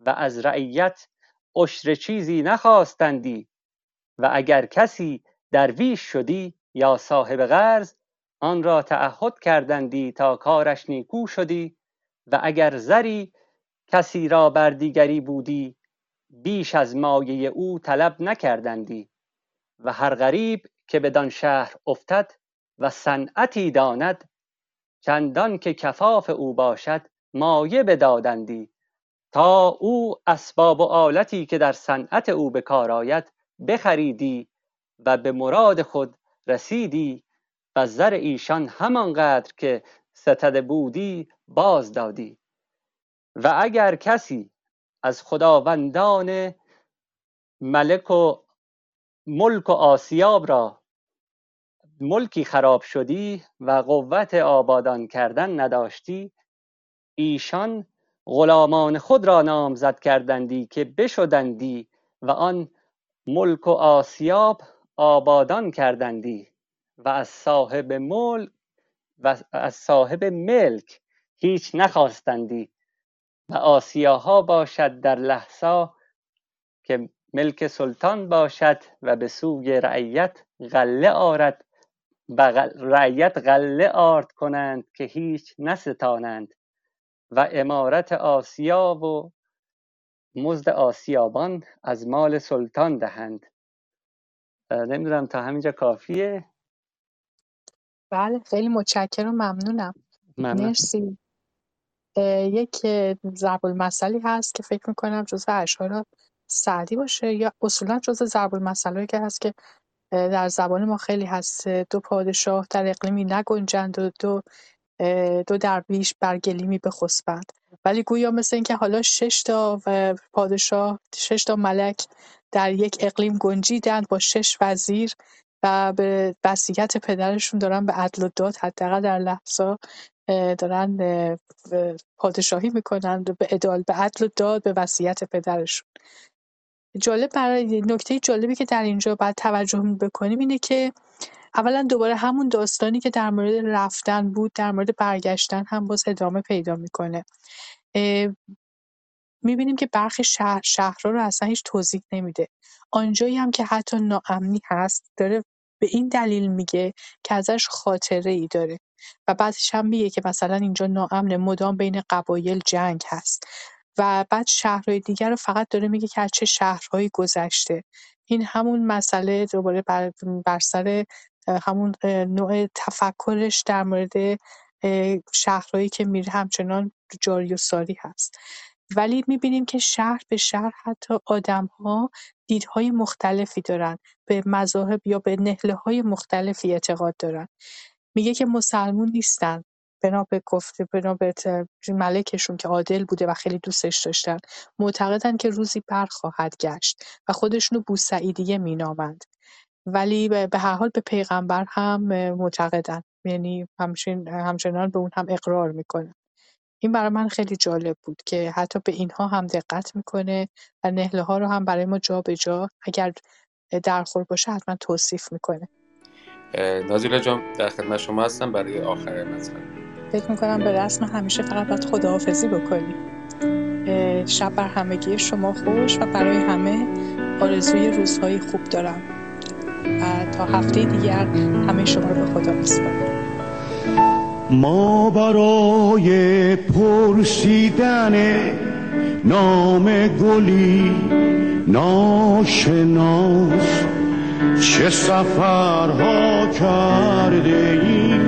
و از رعیت عشر چیزی نخواستندی و اگر کسی درویش شدی یا صاحب قرض آن را تعهد کردندی تا کارش نیکو شدی و اگر زری کسی را بر دیگری بودی بیش از مایه او طلب نکردندی و هر غریب که بدان شهر افتد و صنعتی داند چندان که کفاف او باشد مایه بدادندی تا او اسباب و آلتی که در صنعت او به کار آید بخریدی و به مراد خود رسیدی و زر ایشان همانقدر که ستده بودی باز دادی و اگر کسی از خداوندان ملک و ملک و آسیاب را ملکی خراب شدی و قوت آبادان کردن نداشتی ایشان غلامان خود را نامزد کردندی که بشدندی و آن ملک و آسیاب آبادان کردندی و از صاحب ملک و از صاحب ملک هیچ نخواستندی و آسیاها باشد در لحظا که ملک سلطان باشد و به سوی رعیت غله آرد رعیت غله آرد کنند که هیچ نستانند و امارت آسیا و مزد آسیابان از مال سلطان دهند. نمی‌دونم تا همینجا کافیه؟ بله خیلی متشکرم ممنونم. ممنون. مرسی. یک ضرب المثلی هست که فکر می‌کنم جزو اشعار سعدی باشه یا اصولا جزو ضرب المثلایی که هست که در زبان ما خیلی هست. دو پادشاه در اقلیمی نگنجند و دو دو درویش بر گلیمی بخسبند. ولی گویا مثل اینکه حالا شش تا پادشاه شش تا ملک در یک اقلیم گنجیدند با شش وزیر و به وصیت پدرشون دارن به عدل و داد حداقل در لحظه دارن پادشاهی می‌کنن به عدال به عدل و داد به وصیت پدرشون. جالب برای نکته جالبی که در اینجا باید توجه بکنیم اینه که اولا دوباره همون داستانی که در مورد رفتن بود در مورد برگشتن هم باز ادامه پیدا می‌کنه. می‌بینیم که برخی شهر شهرها رو اصلا هیچ توضیح نمیده. آنجایی هم که حتی ناامنی هست داره به این دلیل میگه که ازش خاطره ای داره و بعدش هم میگه که مثلا اینجا ناامن مدام بین قبایل جنگ هست. و بعد شهرهای دیگر رو فقط داره میگه که از چه شهرهایی گذشته. این همون مسئله دوباره بر, بر سر همون نوع تفکرش در مورد شهرهایی که میره همچنان جاری و ساری هست. ولی می‌بینیم که شهر به شهر حتی آدمها دیدهای مختلفی دارن. به مذاهب یا به نهله های مختلفی اعتقاد دارن. میگه که مسلمون نیستن. بنا به گفته بنا به ملکشون که عادل بوده و خیلی دوستش داشتن معتقدن که روزی برخواهد گشت و خودشونو بوسعیدیه مینامند. ولی به هر حال به پیغمبر هم معتقدن. یعنی همچنین همچنان به اون هم اقرار می‌کنن. این برای من خیلی جالب بود که حتی به اینها هم دقت می‌کنه و نهله ها رو هم برای ما جا به جا اگر درخور باشه حتما توصیف می‌کنه. نازیلا جان در خدمت شما هستم. برای آخر مطلب فکر می‌کنم به رسم همیشه فقط باید خداحافظی بکنیم شب بر همگی شما خوش و برای همه آرزوی روزهای خوب دارم. و تا هفته دیگر همه شما رو به خدا میسپارم. ما برای پرسیدن نام گلی ناشناس چه سفرها کرده ایم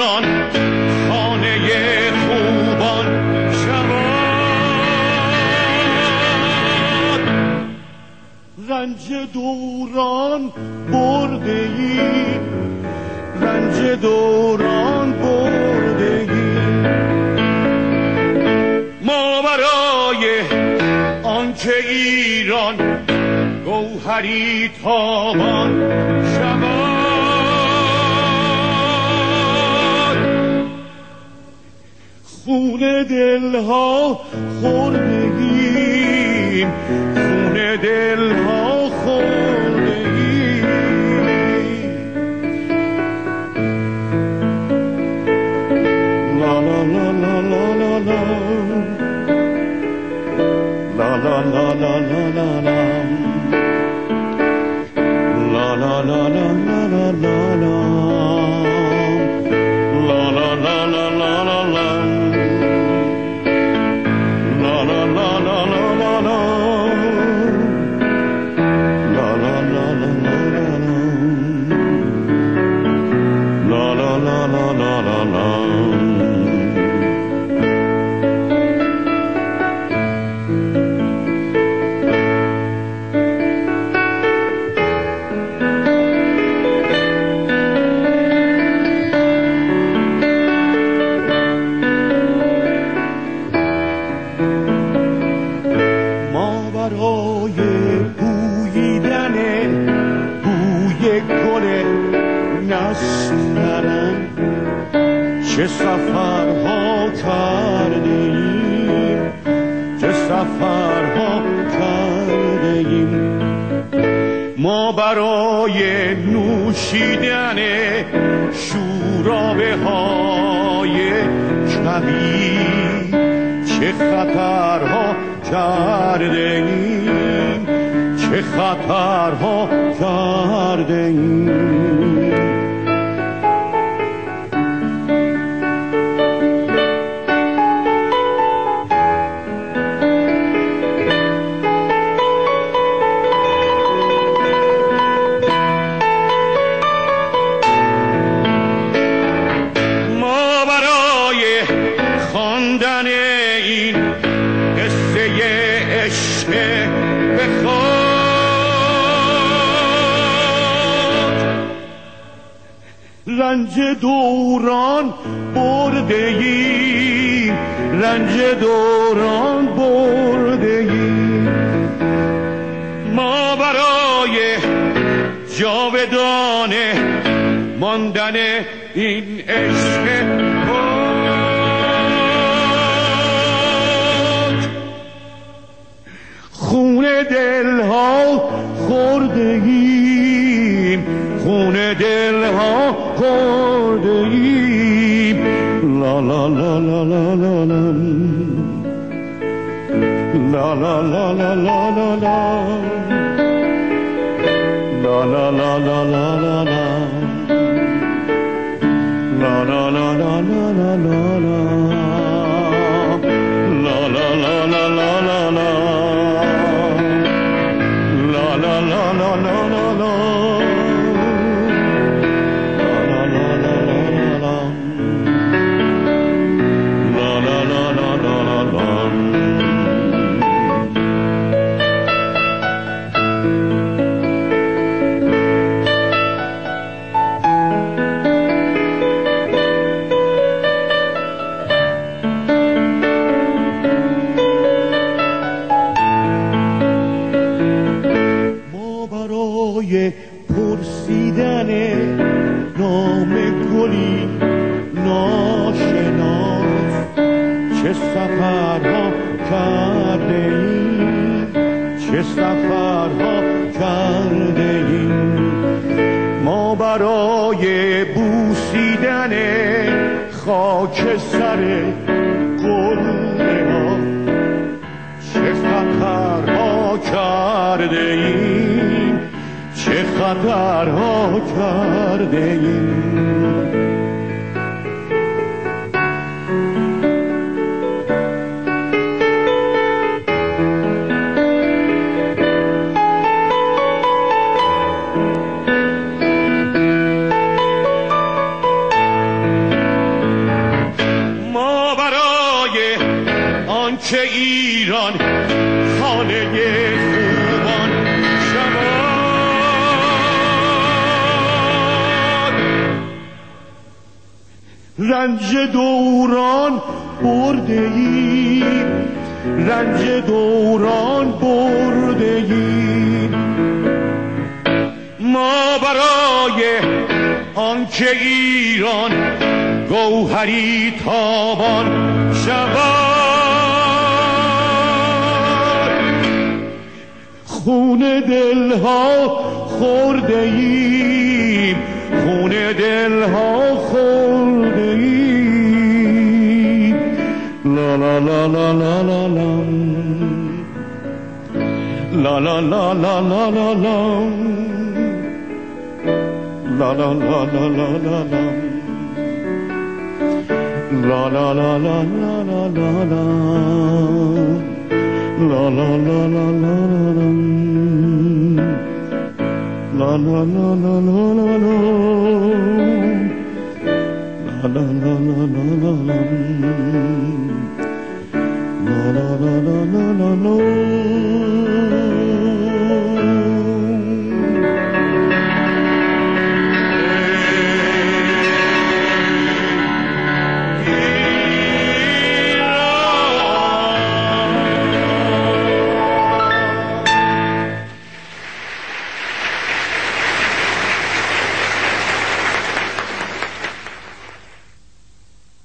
ایران خانه خوبان شود رنج دوران برده ای رنج دوران برده ای ما برای آنچه ایران گوهری تابان شود خون دلها خوردگیم خون دلها خوردگیم لا لا لا لا لا لا لا لا لا لا لا لا لا لا لا لا لا لا لا